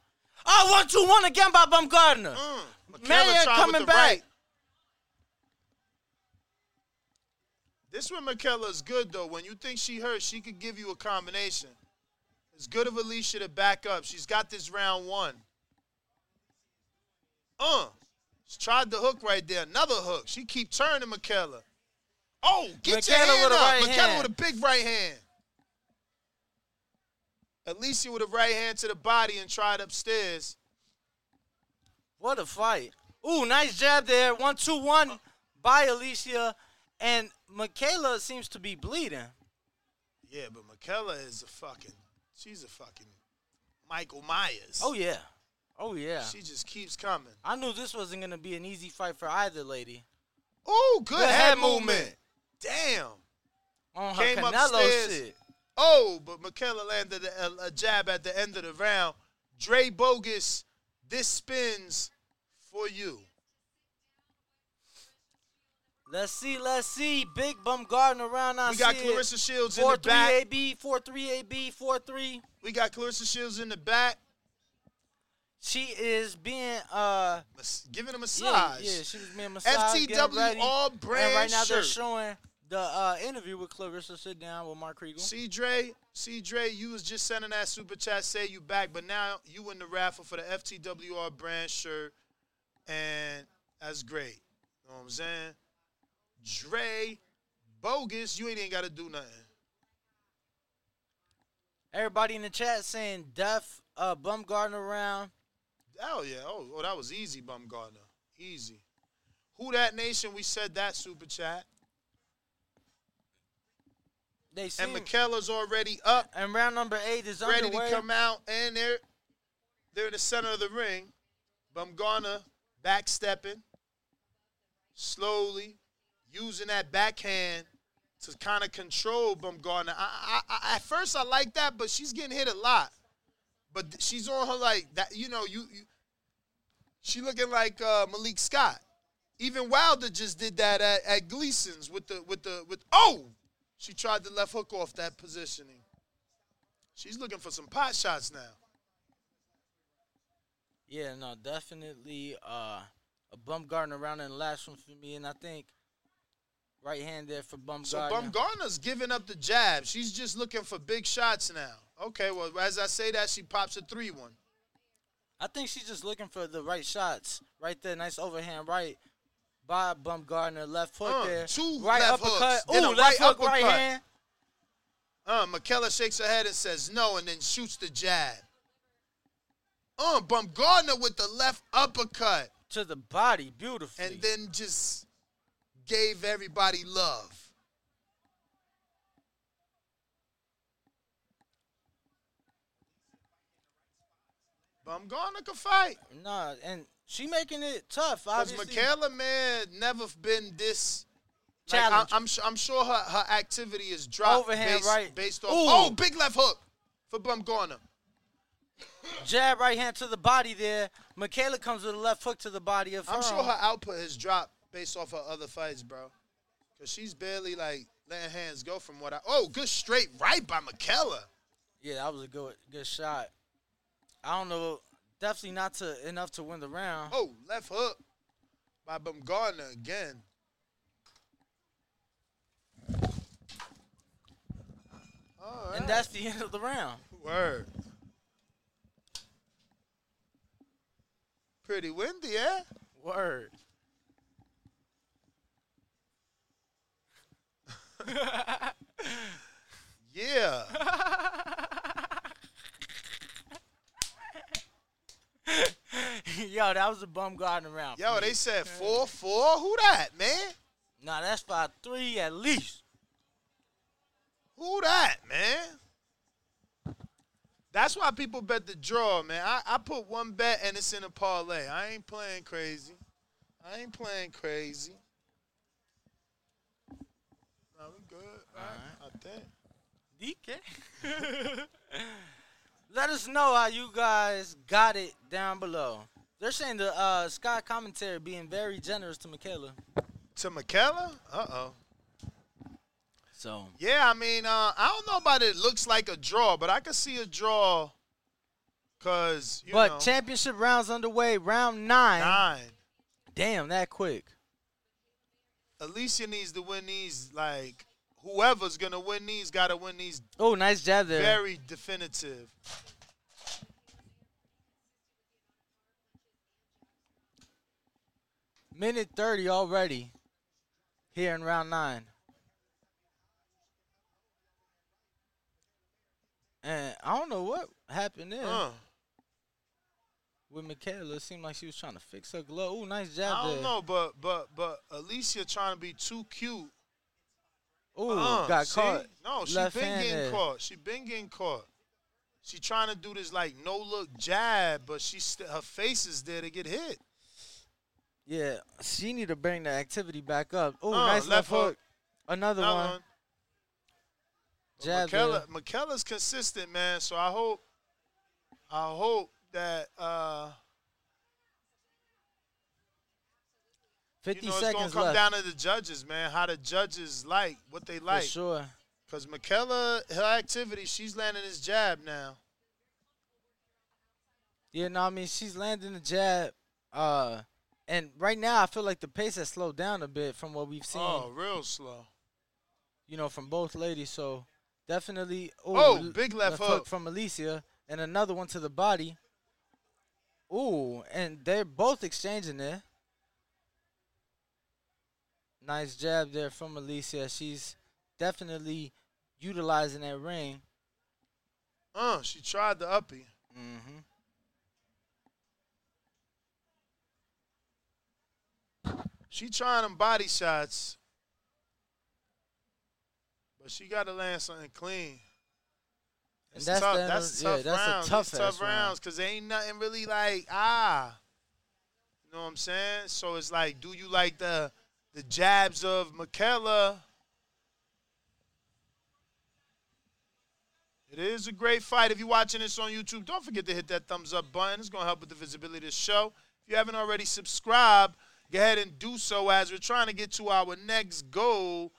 Oh, one, two, one again by Baumgardner. Mm. Tried coming with the back. right. This one Mikaela's good though. When you think she hurt, she could give you a combination. It's good of Alycia to back up. She's got this round one. Uh, she tried the hook right there. Another hook. She keep turning Mikaela. Oh, get your Mikaela hand with a up. right hand. with a big right hand. Alycia with a right hand to the body and tried upstairs. What a fight. Ooh, nice jab there. One, two, one by Alycia. And Mikaela seems to be bleeding. Yeah, but Mikaela is a fucking. She's a fucking Michael Myers. Oh, yeah. Oh, yeah. She just keeps coming. I knew this wasn't going to be an easy fight for either lady. Ooh, good, Good head, head movement. movement. Damn. On her Came Canelo upstairs. shit. Oh, but Mikaela landed a, a jab at the end of the round. Dre Bogus, this spins for you. Let's see, let's see. Big Baumgardner around. I we got Claressa. Shields four, in the three back. 4-3-AB, 4-3-AB, 4-3. We got Claressa Shields in the back. She is being uh giving a massage. Yeah, yeah she was being massage. FTW all brand. And right now shirt. they're showing the uh, interview with Claressa sit down with Mark Kriegel. C Dre, C Dre, you was just sending that super chat, say you back, but now you in the raffle for the FTWR brand shirt, and that's great. You know what I'm saying? Dre, bogus, you ain't even got to do nothing. Everybody in the chat saying Def uh, Baumgardner around. Hell yeah. Oh, oh, that was easy, Baumgardner. Easy. Who that nation? We said that super chat. They seem, And McKellar's already up, and round number eight is ready underway. to come out, and they're they're in the center of the ring. Baumgardner backstepping, slowly using that backhand to kind of control Baumgardner. I, I, I, at first I like that, but she's getting hit a lot. But she's on her like that. You know, you, you she looking like uh, Malik Scott. Even Wilder just did that at, at Gleason's with the with the with oh, she tried the left hook off that positioning. She's looking for some pot shots now. Yeah, no, definitely uh, a Baumgardner around in the last one for me, and I think right hand there for Bum So. Baumgardner's giving up the jab. She's just looking for big shots now. Okay, well, as I say that, she pops a 3 1. I think she's just looking for the right shots. Right there, nice overhand right by Baumgardner, left hook Uh, there. two right left uppercut. hooks, then Ooh, a left right hook, right uppercut. hand. Uh, McKellar shakes her head and says no and then shoots the jab. Uh, Baumgardner with the left uppercut. To the body, beautifully. And then just gave everybody love. Baumgardner could fight. Nah, and she making it tough. Because Mikaela, man, never been this. Like, I, I'm su- I'm sure her, her activity is dropped Overhand based, right. based off. Ooh. Oh, big left hook for Baumgardner. jab right hand to the body there. Mikaela comes with a left hook to the body of her. I'm sure her output has dropped based off her other fights, bro. Because she's barely like letting hands go from what I. Oh, good straight right by McKellar. Yeah, that was a good good shot. I don't know, definitely not to enough to win the round. Oh, left hook by Baumgardner again. All And that's the end of the round. Word. Pretty windy, eh? Word. Yeah. Yo, that was a bum garden round. Yo, they said 4 4. Who that, man? Nah, that's five three at least. Who that, man? That's why people bet the draw, man. I, I put one bet and it's in a parlay. I ain't playing crazy. I ain't playing crazy. No, we good. All right. I think. DK. Let us know how you guys got it down below. They're saying the uh, Sky commentary being very generous to Mikaela. To McKellar? Uh oh. So Yeah, I mean, uh, I don't know about it looks like a draw, but I could see a draw because, you but know, championship rounds underway, round nine. nine. Damn, that quick. Alycia needs to win these. Like, whoever's to win these got to win these Oh, nice jab there. very definitive. Minute 30 already here in round nine. And I don't know what happened there Uh, with Mikaela. It seemed like she was trying to fix her glove. Oh, nice jab I don't know, but but but Alycia trying to be too cute. Ooh, Uh, got see? caught. No, she Left been getting caught. She been getting caught. She trying to do this like no look jab, but she st- her face is there to get hit. Yeah, she need to bring the activity back up. Oh, Uh, nice left, left hook. hook. Another, Another one. one. Jab McKellar, there. Consistent, man. So I hope, I hope that uh, 50 you know, it's gonna come left. down to the judges, man. How the judges like what they like. For sure. Cause Mikaela, her activity, she's landing his jab now. Yeah, no, I mean she's landing the jab. Uh, and right now I feel like the pace has slowed down a bit from what we've seen. Oh, real slow. You know, from both ladies. So definitely. ooh, Oh, big left hook hook. from Alycia, and another one to the body. Ooh, and they're both exchanging there. Nice jab there from Alycia. She's definitely utilizing that ring. Uh, she tried the uppy. Mm-hmm. She trying them body shots, but she got to land something clean. And that's tough. the that's of- yeah, tough that's tough These tough rounds because ain't nothing really like ah. You know what I'm saying? So it's like, do you like the the jabs of Mikaela? It is a great fight. If you're watching this on YouTube, don't forget to hit that thumbs up button. It's going to help with the visibility of the show. If you haven't already subscribed, go ahead and do so as we're trying to get to our next goal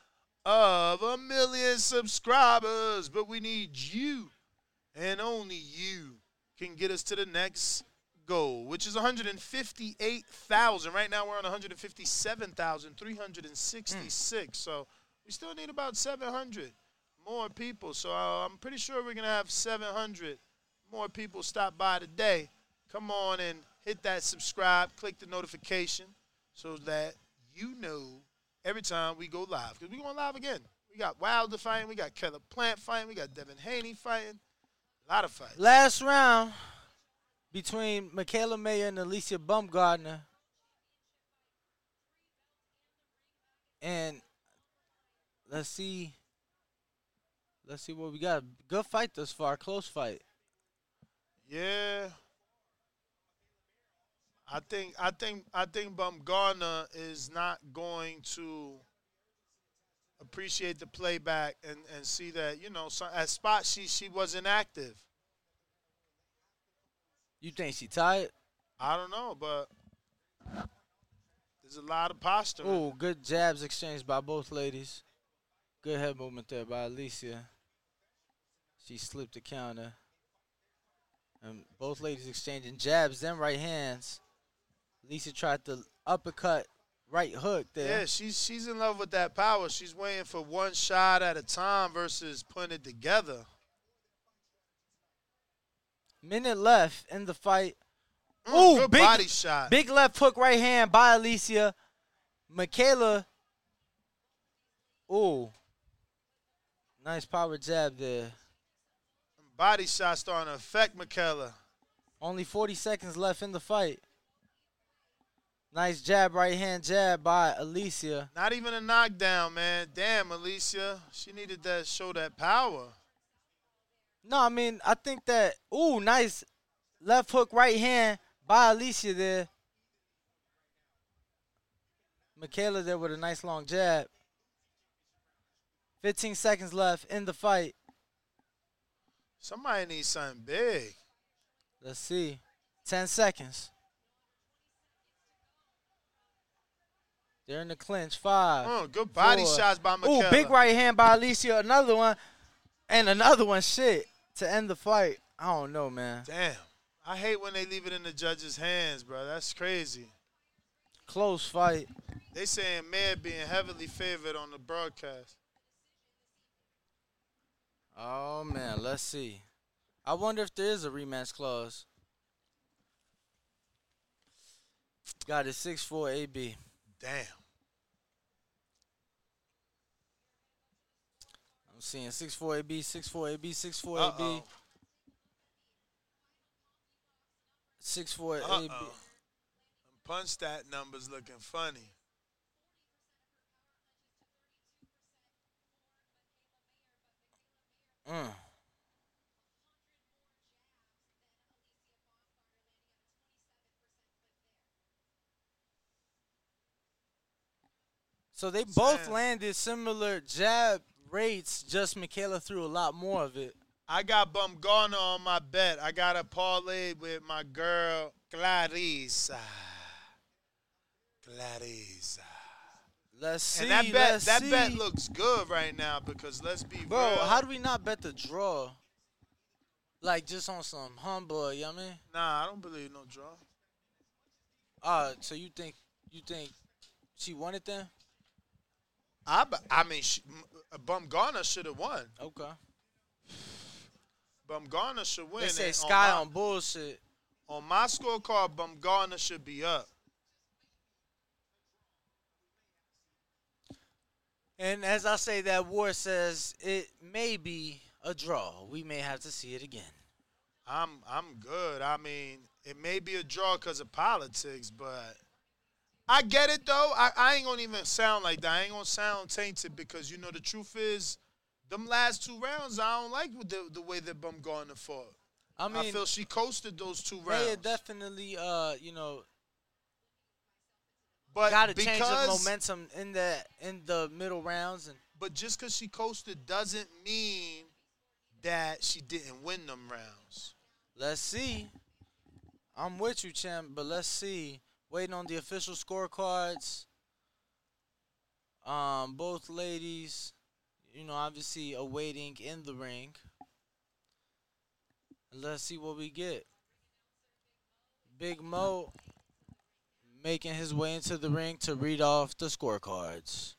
of a million subscribers. But we need you, and only you can get us to the next goal, which is 158,000. Right now we're on 157,366. So we still need about 700 more people. So uh, I'm pretty sure we're going to have 700 more people stop by today. Come on and hit that subscribe, click the notification so that you know every time we go live. Because we're going live again. We got Wilder fighting, we got Caleb Plant fighting, we got Devin Haney fighting. A lot of fights. Last round between Mikaela Mayer and Alycia Baumgardner. And let's see. Let's see what we got. Good fight thus far. Close fight. Yeah. I think I think I think Baumgardner is not going to appreciate the playback and, and see that, you know, so at spot she she wasn't active. You think she tired? I don't know, but there's a lot of posture. Oh, good jabs exchanged by both ladies. Good head movement there by Alycia. She slipped the counter. And both ladies exchanging jabs, then right hands. Alycia tried to uppercut right hook there. Yeah, she's she's in love with that power. She's waiting for one shot at a time versus putting it together. Minute left in the fight. Mm, Ooh, big body shot. Big left hook right hand by Alycia. Mikaela. Ooh. Nice power jab there. Body shot starting to affect Mikaela. Only 40 seconds left in the fight. Nice jab, right hand jab by Alycia. Not even a knockdown, man. Damn, Alycia. She needed that show that power. No, I mean, I think that, ooh, nice left hook, right hand by Alycia there. Mikaela there with a nice long jab. 15 seconds left in the fight. Somebody needs something big. Let's see. 10 seconds. They're in the clinch. Five. Oh, good body four. shots by Mikaela. Ooh, big right hand by Alycia. Another one. And another one. Shit. To end the fight. I don't know, man. Damn. I hate when they leave it in the judge's hands, bro. That's crazy. Close fight. They saying Mayer being heavily favored on the broadcast. Oh, man. Let's see. I wonder if there is a rematch clause. Got it. 6'4 AB. Damn. Seeing 6'4 AB, 6'4 AB, 6'4 AB. Uh-oh. 6'4 AB. Uh-oh. Them punch stat numbers looking funny. Mm. So they both landed similar jab rates, just Mikaela threw a lot more of it. I got Baumgardner on my bet. I got a parlay with my girl Claressa. Larry's. Let's see. And that bet, let's that see. bet looks good right now because let's be Bro, real. how do we not bet the draw? Like just on some humble, you know what I mean? Nah, I don't believe no draw. Uh, so you think you think she won it then? I, I mean, she, M- uh, Baumgardner should have won. Okay. Baumgardner should win. They say and Sky my- on bullshit. On my scorecard, Baumgardner should be up. And as I say that, War says it may be a draw. We may have to see it again. I'm I'm good. I mean, it may be a draw because of politics, but I get it though. I, I ain't gonna even sound like that. I ain't gonna sound tainted because you know the truth is, them last two rounds I don't like with the the way that Baumgardner fought. I mean, I feel she coasted those two rounds. Yeah, definitely, uh, you know, But got to change the momentum in the in the middle rounds and But just because she coasted doesn't mean that she didn't win them rounds. Let's see. I'm with you, champ, but let's see. Waiting on the official scorecards. Um, both ladies, you know, obviously awaiting in the ring. Let's see what we get. Big Mo making his way into the ring to read off the scorecards.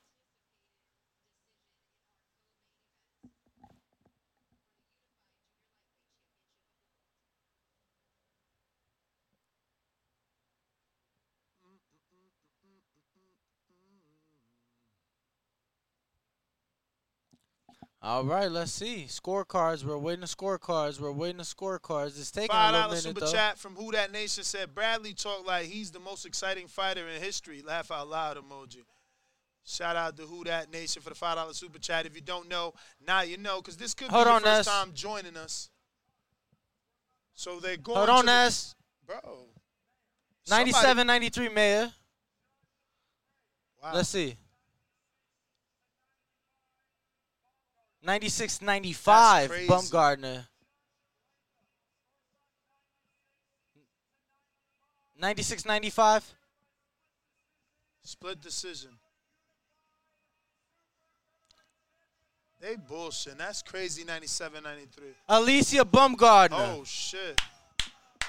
All right, let's see. Scorecards. We're waiting the scorecards. We're waiting the scorecards. It's taking a Five little dollar minute super though. chat from Who That Nation said Bradley talked like he's the most exciting fighter in history. Laugh out loud emoji. Shout out to Who That Nation for the five dollar super chat. If you don't know, now you know because this could Hold be your first time joining us. So they're going. Hold on, to the- bro. 97 93 Mayer. Wow. Let's see. 96 95 crazy. Baumgardner. 96 95. Split decision. They bullshit. That's crazy. 97, 93. Alycia Baumgardner. Oh shit.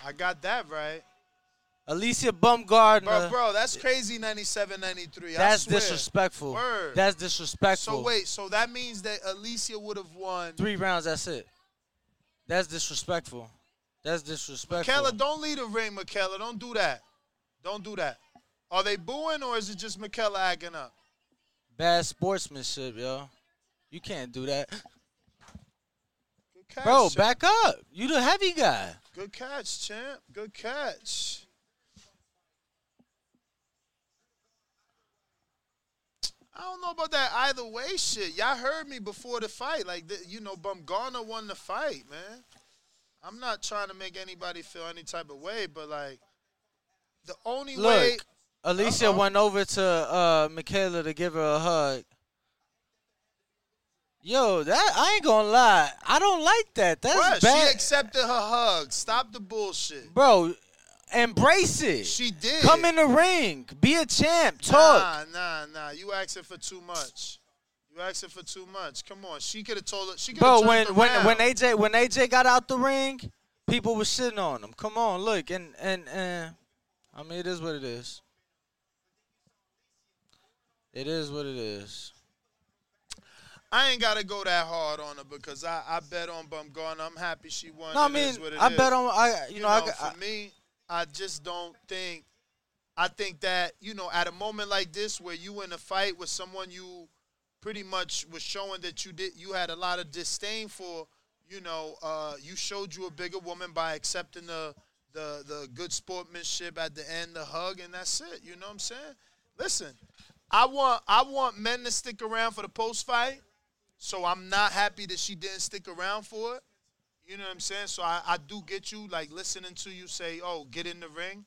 I got that right. Alycia Bumgardner. Bro, bro, that's crazy 97, 93. I That's disrespectful. Word. That's disrespectful. So wait, so that means that Alycia would have won. Three rounds, that's it. That's disrespectful. That's disrespectful. Mikaela, don't leave the ring, Mikaela. Don't do that. Don't do that. Are they booing or is it just Mikaela acting up? Bad sportsmanship, yo. You can't do that. Good catch, Bro, back up. You the heavy guy. Good catch, champ. Good catch. I don't know about that either way shit. Y'all heard me before the fight. Like, you know, Baumgardner won the fight, man. I'm not trying to make anybody feel any type of way, but, like, the only Look, way. Alycia Uh-oh. went over to uh, Mikaela to give her a hug. Yo, that I ain't gonna lie. I don't like that. That's Bruh, bad. She accepted her hug. Stop the bullshit. Bro, embrace it. She did. Come in the ring. Be a champ. Talk. Nah, nah, nah. You asking for too much. You asking for too much. Come on. She could have told her. She could have Bro, when when when AJ when AJ got out the ring, people were shitting on him. Come on, look, and and and I mean it is what it is. It is what it is. I ain't gotta go that hard on her because I, I bet on Baumgardner. I'm happy she won. No, I mean is what it I is. bet on I you, know, I, got- for me, I just don't think. I think that you know, at a moment like this where you in a fight with someone you pretty much was showing that you did, you had a lot of disdain for. You know, uh, you showed you a bigger woman by accepting the the the good sportsmanship at the end, the hug, and that's it. You know what I'm saying? Listen, I want I want men to stick around for the post fight. So I'm not happy that she didn't stick around for it. You know what I'm saying? So I, I do get you, like listening to you say, "Oh, get in the ring."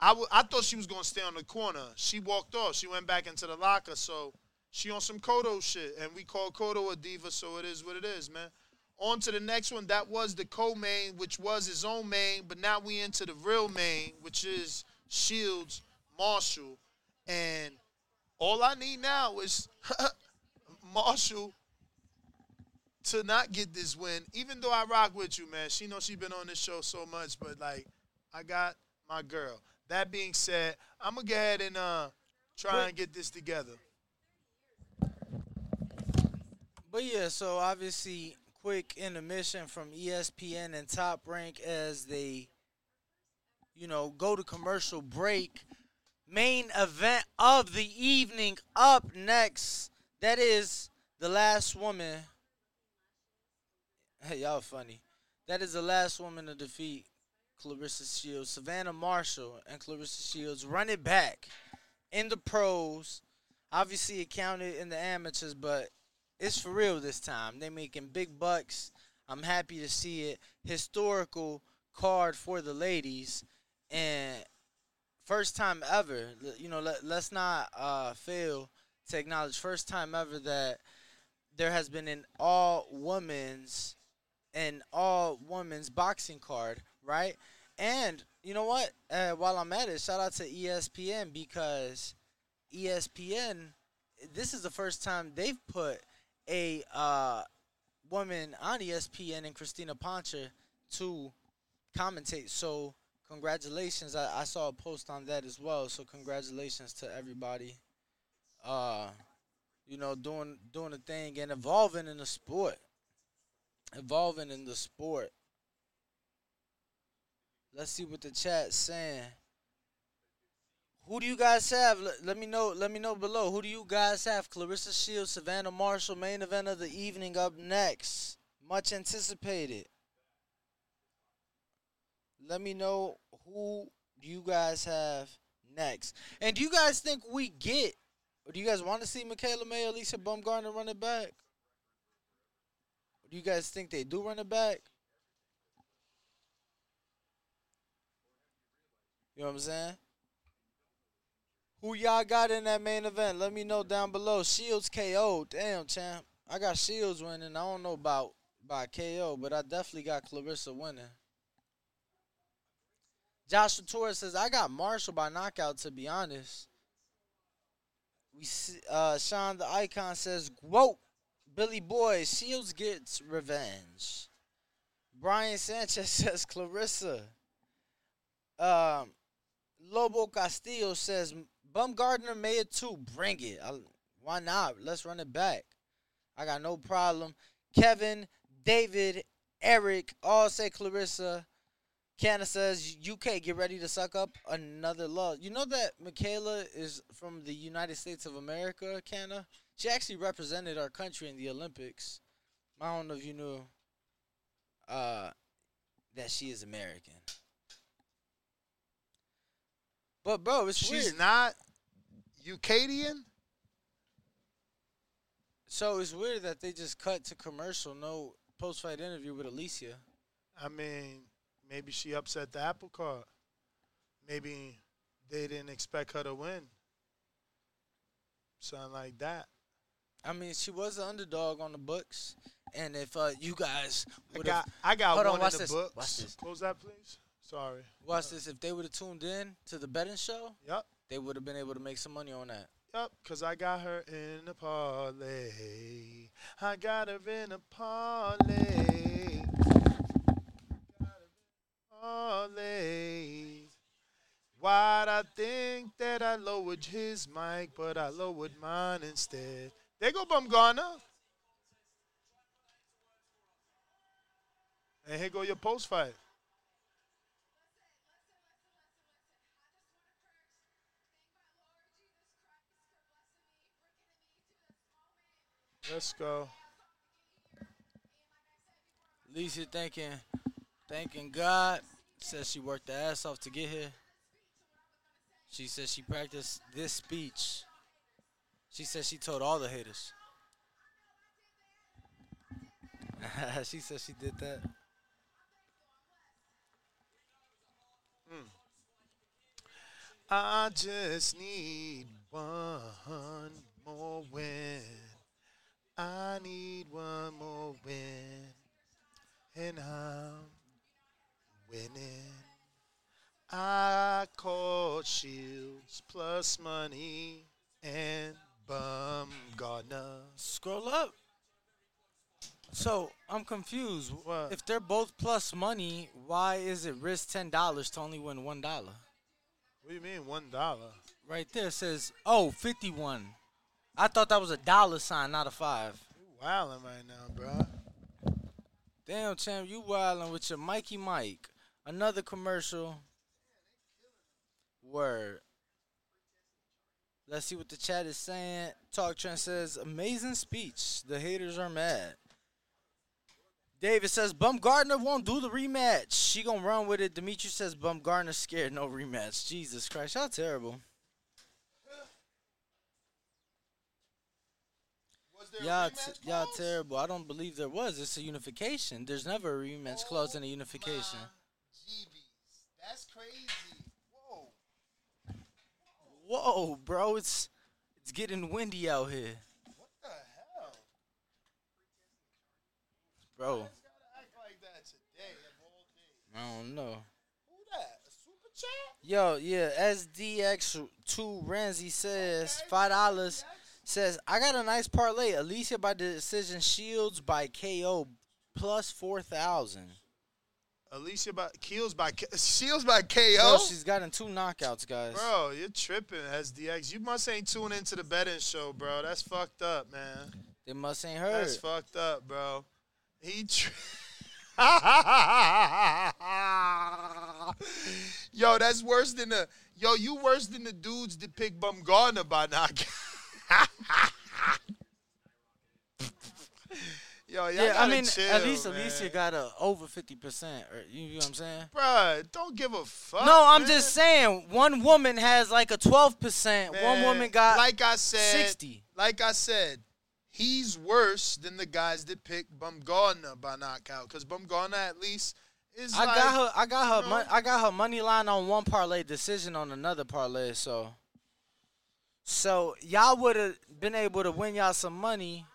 I, w- I thought she was gonna stay on the corner. She walked off. She went back into the locker. So she on some Kodo shit, and we call Kodo a diva. So it is what it is, man. On to the next one. That was the co-main, which was his own main, but now we into the real main, which is Shields Marshall. And all I need now is Marshall to not get this win. Even though I rock with you, man. She knows she's been on this show so much, but like I got my girl. That being said, I'm gonna go ahead and uh try and get this together. But yeah, so obviously, quick intermission from ESPN and Top Rank as they, you know, go to commercial break. Main event of the evening up next. That is the last woman. Hey, y'all funny. That is the last woman to defeat Claressa Shields. Savannah Marshall and Clarissa Shields run it back in the pros. Obviously, it counted in the amateurs, but it's for real this time. They're making big bucks. I'm happy to see it. Historical card for the ladies, and first time ever. You know, let, let's not uh, fail to acknowledge first time ever that there has been an all women's an all women's boxing card, right? And you know what? Uh, while I'm at it, shout out to ESPN because ESPN. This is the first time they've put a uh, woman on ESPN and Crystina Poncher to commentate. So congratulations! I, I saw a post on that as well. So congratulations to everybody. Uh, you know, doing doing a thing and evolving in the sport. Evolving in the sport. Let's see what the chat's saying. Who do you guys have? Let, let me know. Let me know below. Who do you guys have? Claressa Shields, Savannah Marshall, main event of the evening up next. Much anticipated. Let me know who do you guys have next. And do you guys think we get, or do you guys want to see Mikaela Mayer Lisa Baumgardner run it back? Do you guys think they do run it back? You know what I'm saying? Who y'all got in that main event? Let me know down below. Shields KO. Damn, champ. I got Shields winning. I don't know about by KO, but I definitely got Claressa winning. Joshua Torres says, I got Marshall by knockout, to be honest. We see, uh, Sean the Icon says, Whoa, Billy Boy, Shields gets revenge. Brian Sanchez says, Claressa. Um, Lobo Castillo says, Baumgardner made it too. Bring it. I, why not? Let's run it back. I got no problem. Kevin, David, Eric, all say Claressa. Canna says, UK, get ready to suck up another love. You know that Mikaela is from the United States of America, Canna? She actually represented our country in the Olympics. I don't know if you knew uh, that she is American. But, bro, it's She's weird. not Eucadian. So it's weird that they just cut to commercial, no post fight interview with Alycia. I mean, maybe she upset the apple cart. Maybe they didn't expect her to win. Something like that. I mean, she was an underdog on the books, and if uh, you guys I would've- got I got Hold on, one watch in the this. books. Watch this. Close that, please. Sorry. Watch this. If they would have tuned in to the betting show, Yep. they would have been able to make some money on that. Yep, cause I got her in a parlay. I got her in a parlay. Parlay. Why'd I think that I lowered his mic, but I lowered mine instead? There go Baumgardner. And here go your post fight. Let's go. Lisa thanking, thanking God. Says she worked the ass off to get here. She says she practiced this speech. She says she told all the haters. she said she did that. Mm. I just need one more win. I need one more win. And I'm winning. I call Shields plus money and Baumgardner. Scroll up. So I'm confused. What? If they're both plus money, why is it risk ten dollars to only win one dollar? What do you mean one dollar? Right there it says oh 51. I thought that was a dollar sign, not a five. You wildin' right now, bro. Damn, champ, you wildin' with your Mikey Mike. Another commercial. Word. Let's see what the chat is saying. Talk Trend says, amazing speech. The haters are mad. David says, Baumgardner won't do the rematch. She gonna run with it. Dimitri says, Baumgardner scared, no rematch. Jesus Christ, y'all terrible. Y'all, t- y'all terrible. I don't believe there was. It's a unification. There's never a rematch clause in a unification. That's crazy. Whoa. Bro, it's it's getting windy out here, What the hell? bro. Gotta act like that today of all days. I don't know. Who that? A super chat? Yo, yeah, SDX2 Ramsey says five dollars. Says I got a nice parlay. Alycia by decision, Shields by KO plus four thousand. Alycia by Keels by Shields by KO. Bro, she's gotten two knockouts, guys. Bro, you're tripping, SDX. You must ain't tune into the betting show, bro. That's fucked up, man. They must ain't heard. That's fucked up, bro. He. Tri- yo, that's worse than the. Yo, you worse than the dudes that pick Baumgardner by knockout. yo, yeah, I mean, chill, at least man. Alycia got a over fifty percent. You know what I'm saying? Bruh, don't give a fuck. no, I'm man. just saying. One woman has like a twelve percent. One woman got like I said, sixty. Like I said, he's worse than the guys that picked Baumgardner by knockout. Because Baumgardner at least is I like, got her. I got her. you know? Mon- I got her money line on one parlay, decision on another parlay. So, so y'all would have been able to win y'all some money.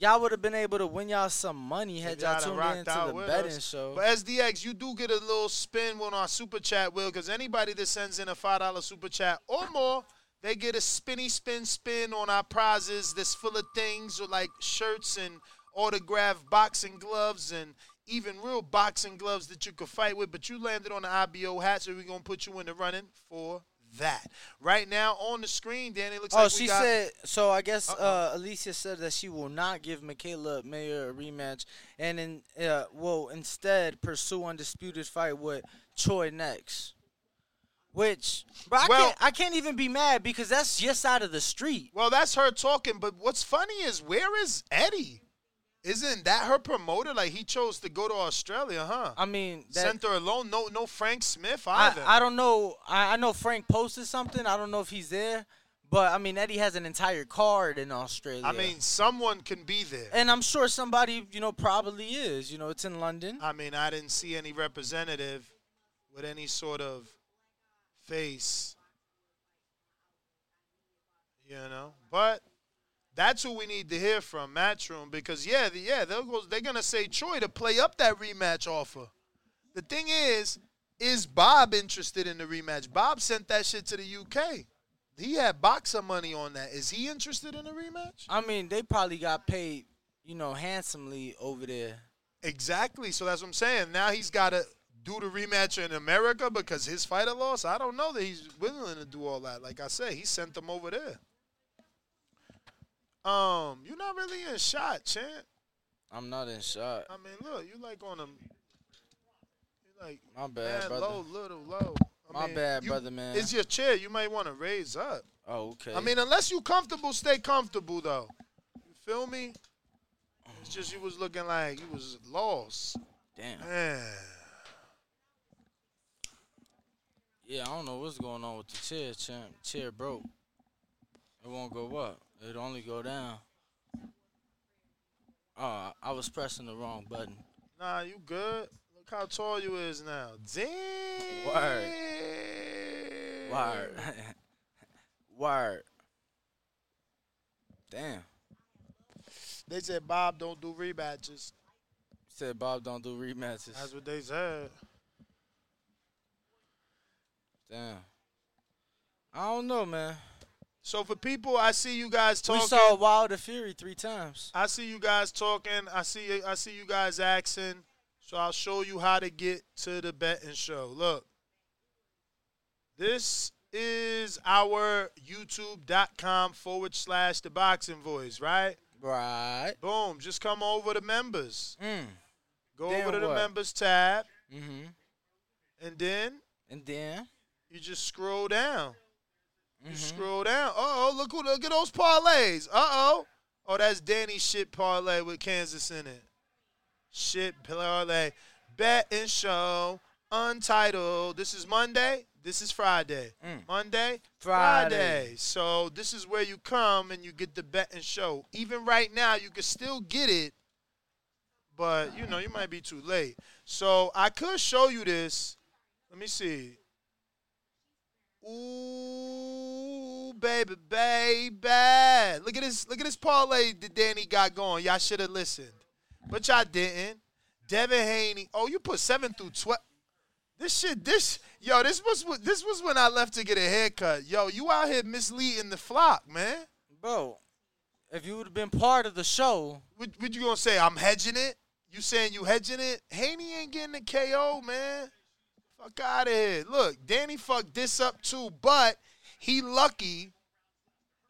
Y'all would have been able to win y'all some money had y'all tuned into the betting us. show. But SDX, you do get a little spin on our super chat, Will, because anybody that sends in a five dollar super chat or more, they get a spinny spin spin on our prizes that's full of things like shirts and autographed boxing gloves and even real boxing gloves that you could fight with. But you landed on the IBO hat, so we're gonna put you in the running for that. Right now on the screen, Danny looks Oh, like she got said. So I guess uh, Alycia said that she will not give Mikaela Mayer a rematch, and in uh, will instead pursue undisputed fight with Choi next. Which, bro, I Well- can't. I can't even be mad because that's just out of the street. Well, that's her talking, but what's funny is where is Eddie? Isn't that her promoter? Like he chose to go to Australia, huh? I mean, that, Sent her alone. No, no Frank Smith I, either. I don't know. I, I know Frank posted something. I don't know if he's there, but I mean Eddie has an entire card in Australia. I mean, someone can be there. and I'm sure somebody you know probably is. You know, it's in London. I mean, I didn't see any representative with any sort of face. You know, but that's who we need to hear from Matchroom because yeah, the, yeah, they'll go, they're gonna say Troy to play up that rematch offer. The thing is, is Bob interested in the rematch? Bob sent that shit to the UK. He had boxer money on that. Is he interested in a rematch? I mean, they probably got paid, you know, handsomely over there. Exactly. So that's what I'm saying. Now he's got to do the rematch in America because his fighter lost. I don't know that he's willing to do all that. Like I said, he sent them over there. Um, you're not really in shot, champ. I'm not in shot. I mean, look, you like on them. You like My bad, brother. low, little, low. I My mean, bad, you- brother, man. It's your chair. You might want to raise up. Oh, okay. I mean, unless you comfortable, stay comfortable though. You feel me? It's just you was looking like you was lost. damn. Man. Yeah, I don't know what's going on with the chair, champ. Chair broke. It won't go up. It only go down. Oh, I was pressing the wrong button. Nah, you good. Look how tall you is now. Damn. Word. Word. Word. Damn. They said Bob don't do rematches. Said Bob don't do rematches. That's what they said. Damn. I don't know, man. So for people, I see you guys talking. We saw Wilder Fury three times. I see you guys talking. I see I see you guys asking. So I'll show you how to get to the betting show. Look. This is our youtube.com forward slash the boxing voice, right? Right. Boom. Just come over to members. Mm. Go Then over to the members tab. Mm-hmm. And then And then you just scroll down. You Mhm. scroll down. Uh oh, look who look at those parlays. Uh oh. Oh, that's Danny's shit parlay with Kansas in it. Shit parlay. Bet and show. Untitled. This is Monday. This is Friday. Mm. Monday, Friday. Friday. So this is where you come and you get the bet and show. Even right now, you can still get it, but you know you might be too late. So I could show you this. Let me see. Ooh, baby, baby. Look at this. Look at this parlay that Danny got going. Y'all should have listened, but y'all didn't. Devin Haney. Oh, you put seven through twelve. This shit. This yo. This was this was when I left to get a haircut. Yo, you out here misleading the flock, man. bro, if you would have been part of the show, What, what you gonna say? I'm hedging it. You saying you hedging it? Haney ain't getting the KO, man. Fuck out of here. Look, Danny fucked this up too, but he lucky.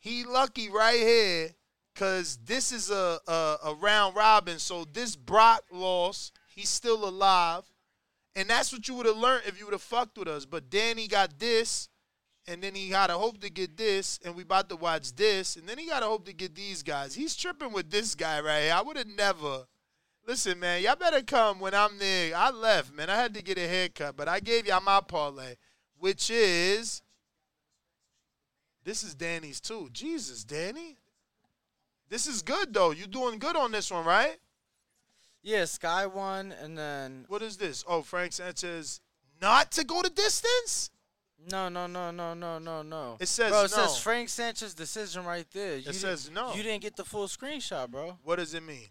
He lucky right here, cause this is a, a a round robin. So this Brock lost. He's still alive, and that's what you would have learned if you would have fucked with us. But Danny got this, and then he to hope to get this, and we about to watch this, and then he got to hope to get these guys. He's tripping with this guy right here. I would have never. Listen, man, y'all better come when I'm there. I left, man. I had to get a haircut, but I gave y'all my parlay, which is this is Danny's too. Jesus, Danny. This is good though. You doing good on this one, right? yeah, Sky won, and then What is this? Oh, Frank Sanchez not to go the distance? no, no, no, no, no, no, no. It says no. bro, it no. says Frank Sanchez decision right there. You It says no. You didn't get the full screenshot, bro. What does it mean?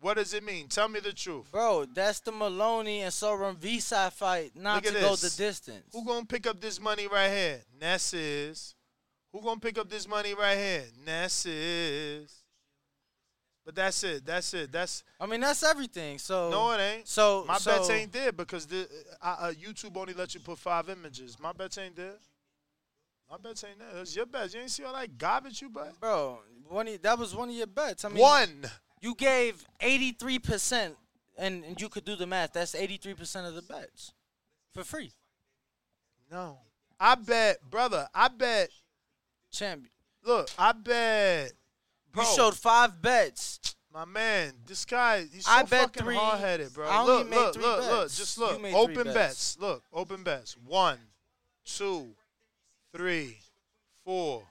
What does it mean? Tell me the truth. Bro, that's the Moloney and Soren Visai fight, not to at go the distance. Who gonna pick up this money right here? Ness is. Who gonna pick up this money right here? Ness is. But that's it. That's it. That's I mean, that's everything. So no, it ain't. So My so, bets ain't there because the uh, uh, YouTube only lets you put five images. My bets ain't there. My bets ain't there. That's your bets. You ain't see all that garbage you bet. bro. One of, that was one of your bets. I mean, One. You gave eighty three percent, and and you could do the math. That's eighty three percent of the bets for free. No. I bet, brother. I bet. Champion. Look, I bet. Bro, You showed five bets. My man, this guy, he's so I bet fucking hard headed, bro. I only look, made look, three look, look. bets. Just You look. made three Open bets. bets. Look, open bets. One, two, three, four,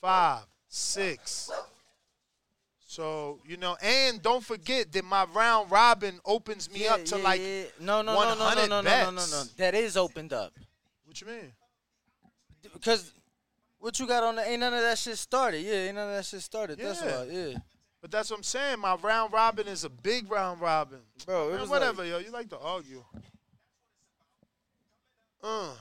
five, six. So you know, and don't forget that my round robin opens me Yeah, up to yeah, like yeah. no, no, no, no, no, 100 no, no, no, no, no. bets. That is opened up What you mean? because what you got on the ain't none of that shit started. Yeah, ain't none of that shit started. That's Yeah. why. Yeah, But that's what I'm saying. My round robin is a big round robin. bro. It Man, was whatever, like- yo. You like to argue. Uh.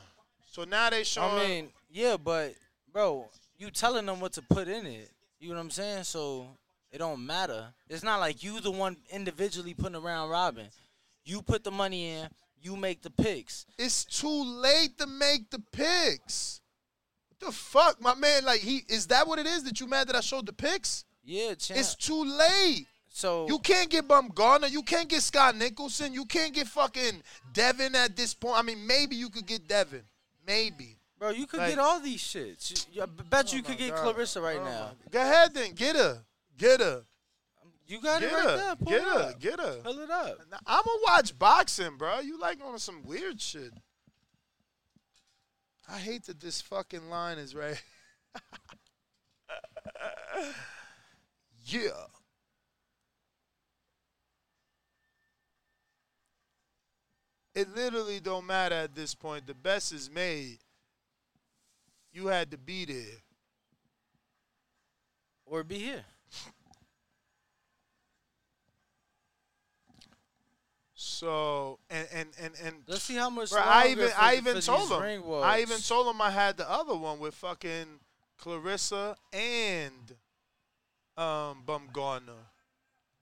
So now they showing. I mean, yeah, but bro, you telling them what to put in it. You know what I'm saying? So it don't matter. It's not like you the one individually putting around Robin. You put the money in. You make the picks. it's too late to make the picks. The fuck, my man? Like he is that what it is that you mad that I showed the pics? Yeah, champ. It's too late. so You can't get Bum Baumgardner. You can't get Scott Nicholson. You can't get fucking Devin at this point. I mean, maybe you could get Devin. Maybe. bro, you could like- get all these shits. You- I bet oh you Oh could get God. Claressa right Oh now. Go ahead then. Get her. Get her. You got Get it right her. there. Pull Get it her. up. Get her. Pull it up. I'm gonna watch boxing, bro. You like on some weird shit. I hate that this fucking line is right. yeah. It literally don't matter at this point. The best is made. You had to be there. Or be here. So and and and and Let's see how much. Bro, I even I even told him. I even told him I had the other one with fucking Claressa and um Baumgardner.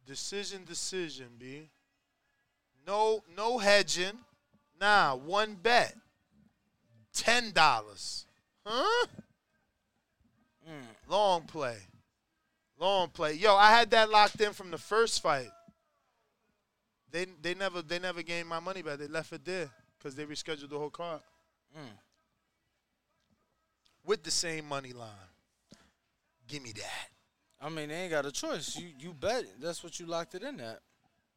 Decision, decision, B. No, no hedging. Nah, one bet. Ten dollars. Huh? Mm. Long play. Long play. Yo, I had that locked in from the first fight. They they never they never gained my money back. They left it there because they rescheduled the whole card Mm. with the same money line. Give me that. I mean, they ain't got a choice. You you bet. That's what you locked it in at.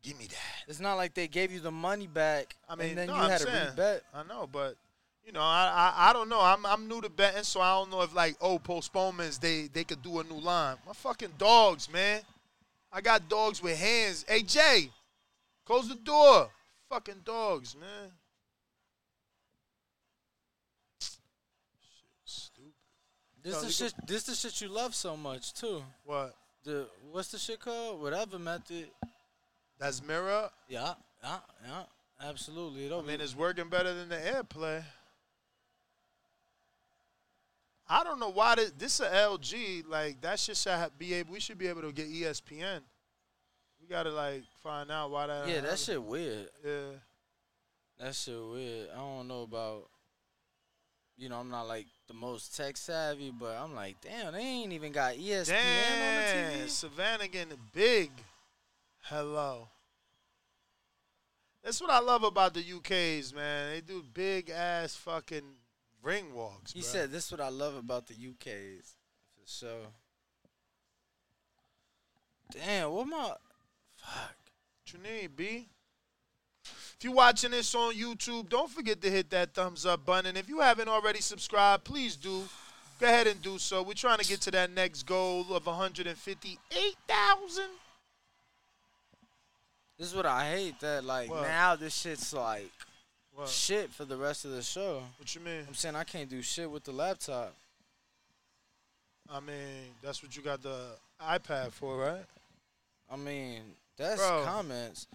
Give me that. It's not like they gave you the money back. I mean, and then no, you I'm had saying, to rebet. I know, but you know, I, I I don't know. I'm I'm new to betting, so I don't know if like oh postponements they they could do a new line. My fucking dogs, man. I got dogs with hands. Hey Jay, close the door. Fucking dogs, man. This Yo, the shit. This the shit you love so much too. What? The what's the shit called? Whatever method. That's mirror. Yeah, yeah, yeah. Absolutely. It I mean, it's working better than the airplay. I don't know why this, this is a LG. Like that shit should be able. We should be able to get ESPN. Gotta like find out why that. yeah, that shit weird. Yeah. That shit weird. I don't know about. You know, I'm not like the most tech savvy, but I'm like, damn, they ain't even got ESPN on the Damn, TV. Savannah getting big. Hello. That's what I love about the UKs, man. They do big ass fucking ring walks. He bruh. said, "This is what I love about the UK's for sure." Damn, what my fuck? What you need, B? If you're watching this on YouTube, don't forget to hit that thumbs up button. And if you haven't already subscribed, please do. Go ahead and do so. We're trying to get to that next goal of 158,000. This is what I hate. That like What? now this shit's like What? shit for the rest of the show. What you mean? I'm saying I can't do shit with the laptop. I mean, that's what you got the iPad for, right? I mean, that's Bro. comments.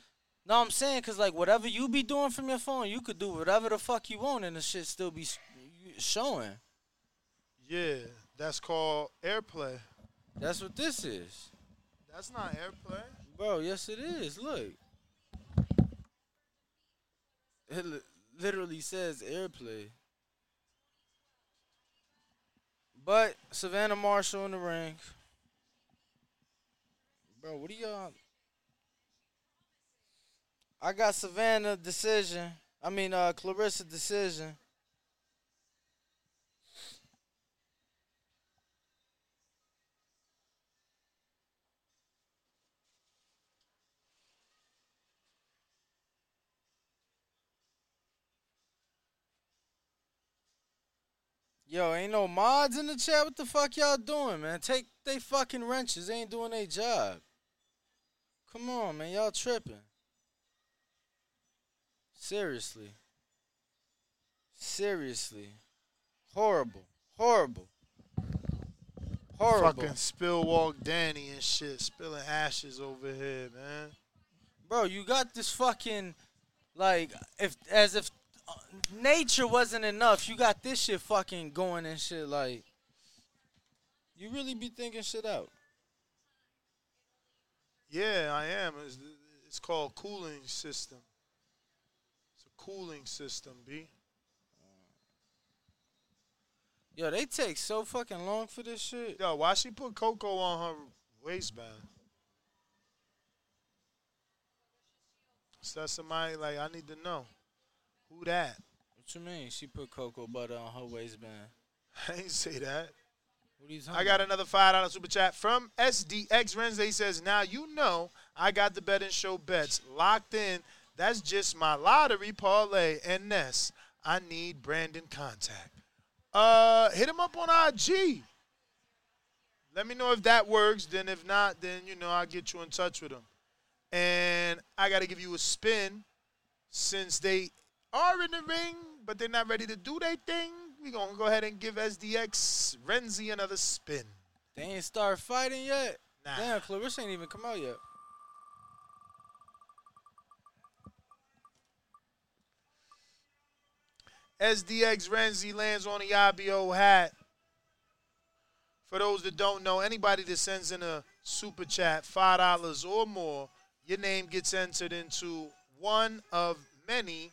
No, I'm saying because like whatever you be doing from your phone, you could do whatever the fuck you want, and the shit still be showing. Yeah, that's called AirPlay. That's what this is, That's not AirPlay. bro. Yes, it is. Look, it li- literally says AirPlay. But Savannah Marshall in the ring, bro. What do y'all? I got Savannah decision. I mean, uh, Claressa decision. Yo, ain't no mods in the chat. What the fuck y'all doing, man? Take they fucking wrenches. They ain't doing their job. Come on, man. Y'all tripping. Seriously. Seriously. Horrible. Horrible. Horrible. Fucking spill walk Danny and shit, spilling ashes over here, man. Bro, you got this fucking like if as if uh, nature wasn't enough, you got this shit fucking going and shit like you really be thinking shit out. Yeah, I am. It's, it's called cooling system. Cooling system, B. Yo, they take so fucking long for this shit. Yo, why she put Coco on her waistband? Is that somebody like I need to know? Who that? What you mean? She put cocoa butter on her waistband. I ain't say that. What are you talking I got another five dollar super chat from SDX Wednesday. He says, "Now you know I got the betting show bets locked in. That's just my lottery parlay and Ness. I need Brandon contact. Uh, hit him up on IG. Let me know if that works. Then if not, then you know I'll get you in touch with him. And I got to give you a spin since they are in the ring, but they're not ready to do their thing. We gonna go ahead and give SDX Renzi another spin. They ain't start fighting yet. Nah. Damn, Claressa ain't even come out yet. SDX Renzi lands on the IBO hat. For those that don't know, anybody that sends in a super chat, $5 or more, your name gets entered into one of many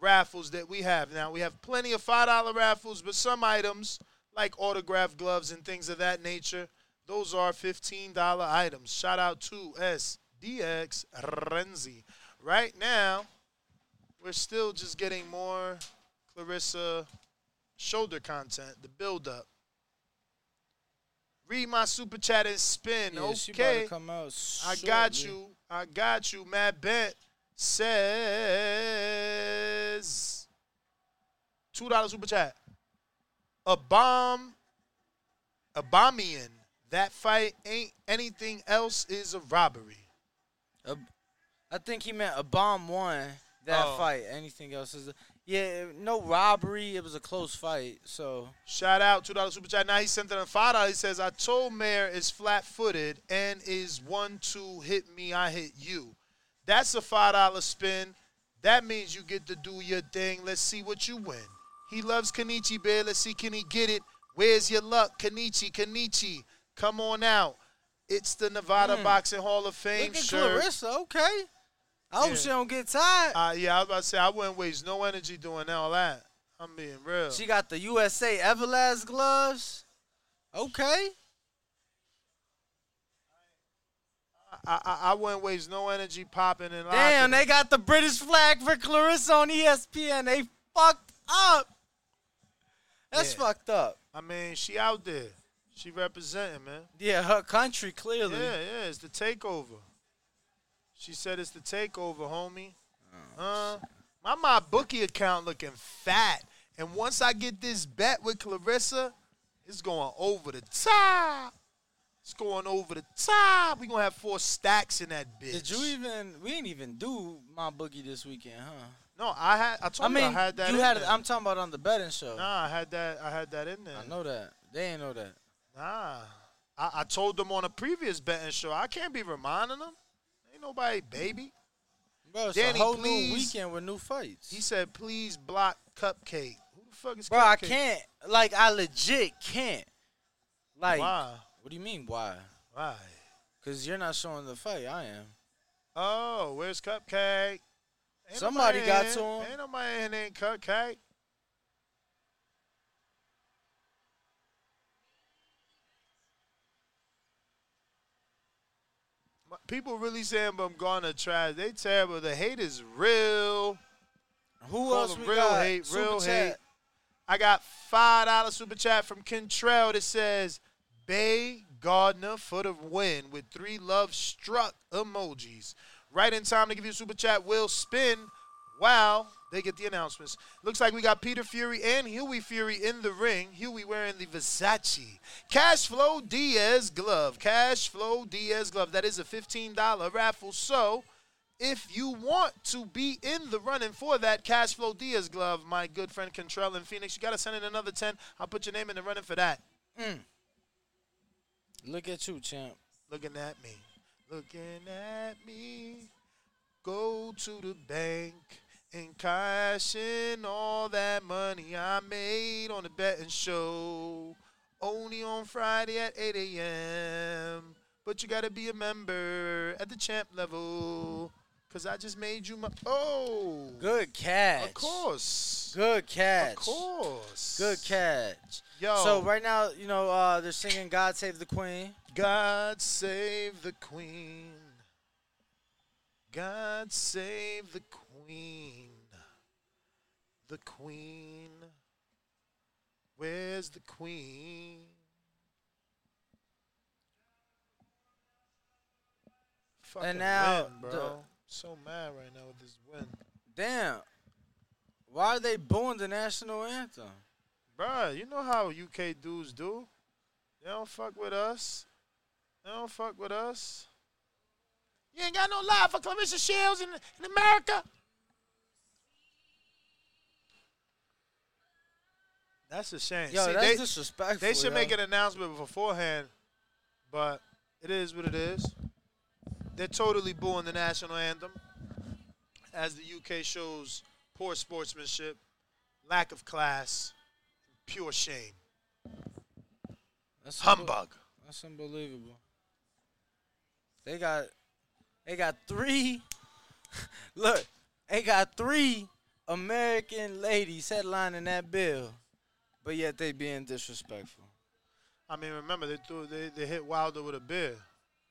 raffles that we have. Now, we have plenty of $5 raffles, but some items, like autograph gloves and things of that nature, those are $15 items. Shout out to SDX Renzi. Right now, we're still just getting more Claressa shoulder content, the build up. Read my super chat and spin. Yeah, she about to okay. I got you. I got you. Matt Bent says two dollar super chat. A bomb, a bombian. That fight ain't anything else. Is a robbery. A- I think he meant a bomb won that Oh. fight. Anything else is a, yeah, no robbery. It was a close fight. So Shout out two dollar super chat. Now he sent it on five dollars. He says, "I told Mayer is flat footed and is one two hit me, I hit you." That's a five dollar spin. That means you get to do your thing. Let's see what you win. He loves Kenichi Bear. Let's see can he get it. Where's your luck, Kenichi? Kenichi, come on out. It's the Nevada Hmm. Boxing Hall of Fame look at. Claressa. Okay, I hope Yeah. she don't get tired. Uh, yeah, I was about to say I wouldn't waste no energy doing all that. I'm being real. She got the USA Everlast gloves. Okay. I, I, I wouldn't waste no energy popping and Damn, they got the British flag for Claressa on ESPN. They fucked up. That's Yeah. fucked up. I mean, she out there. She representing, man. Yeah, her country clearly. Yeah, yeah, it's the takeover. She said it's the takeover, homie. Oh, Uh, my my bookie account looking fat, and once I get this bet with Claressa, it's going over the top. It's going over the top. We gonna have four stacks in that bitch. Did you even? We didn't even do my boogie this weekend, huh? No, I had. I I told mean, you I had that. you in had. there. I'm talking about on the betting show. Nah, I had that. I had that in there. I know that. They ain't know that. Nah, I, I told them on a previous betting show. I can't be reminding them. Nobody baby. Bro, it's Danny, a whole please. new weekend with new fights. He said, "Please block Cupcake." Who the fuck is cupcake? Bro, I can't. Like, I legit can't. Like, Why? what do you mean, why? Why? Because you're not showing the fight. I am. Oh, where's Cupcake? Ain't Somebody got in- to him. Ain't nobody in named Cupcake. People really saying I'm gonna try. They terrible. The hate is real. Who Call else we real got? hate, Super real chat. hate. I got five dollar super chat from Kentrell that says Bay Gardner for the win with three love struck emojis. Right in time to give you a super chat will spin while they get the announcements. Looks like we got Peter Fury and Hughie Fury in the ring. Hughie wearing the Versace Cash Flow Diaz glove. Cash Flow Diaz glove. That is a $15 raffle. So if you want to be in the running for that Cash Flow Diaz glove, my good friend Contrell in Phoenix, you got to send in another 10. I'll put your name in the running for that. Mm. Look at you, champ. Looking at me. Looking at me. Go to the bank and cash in all that money I made on the betting show. Only on Friday at 8 a.m. But you gotta be a member at the champ level. Cause I just made you my Oh Good catch. Of course. Good catch. Of course. Good catch. Yo. So right now, you know, uh, they're singing "God Save the Queen." God save the queen. God save the queen. The queen. Where's the queen? Fucking now win, bro. the- so mad right now with this win. Damn. Why are they booing the national anthem? Bruh, you know how UK dudes do. They don't fuck with us. They don't fuck with us. You ain't got no love for Claressa Shields in, in America. That's a shame. Yo, See, that's they, disrespectful. They should yo. make an announcement beforehand, but it is what it is. They're totally booing the national anthem as the UK shows poor sportsmanship lack of class, pure shame. That's Humbug. That's unbelievable. They got they got three look, they got three American ladies headlining that bill. But yet they being disrespectful. I mean, remember they threw they, they hit Wilder with a beer.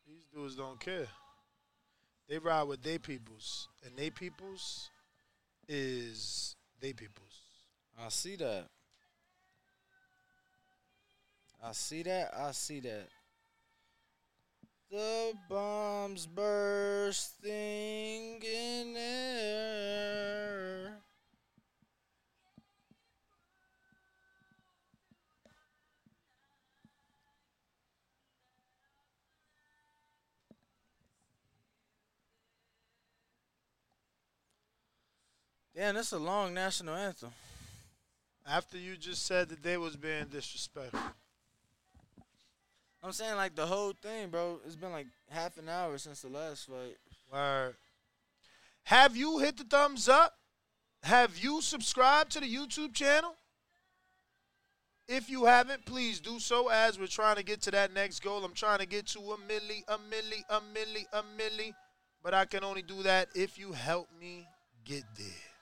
These dudes don't care. They ride with they peoples, and they peoples is they peoples. I see that. I see that. I see that. The bombs bursting in air. Damn, that's a long national anthem. After you just said that they was being disrespectful. I'm saying like the whole thing, bro. It's been like half an hour since the last fight. Word. Have you hit the thumbs up? Have you subscribed to the YouTube channel? If you haven't, please do so as we're trying to get to that next goal. I'm trying to get to a milli, a milli, a milli, a milli. But I can only do that if you help me get there.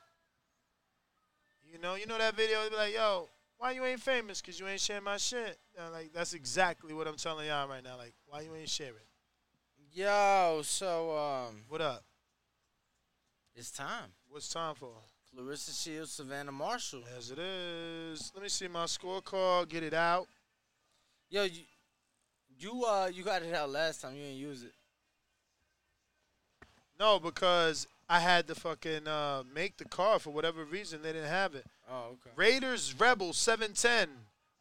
You know, you know that video, they be like, yo, why you ain't famous? Cause you ain't sharing my shit. And like that's exactly what I'm telling y'all right now. Like, why you ain't sharing? Yo, so um, What up? it's time. What's time for? Claressa Shields, Savannah Marshall. As it is. Let me see my scorecard. Get it out. Yo, you, you uh, you got it out last time. You didn't use it. No, because I had to fucking uh, make the car for whatever reason they didn't have it. Oh, okay. Raiders Rebels 710.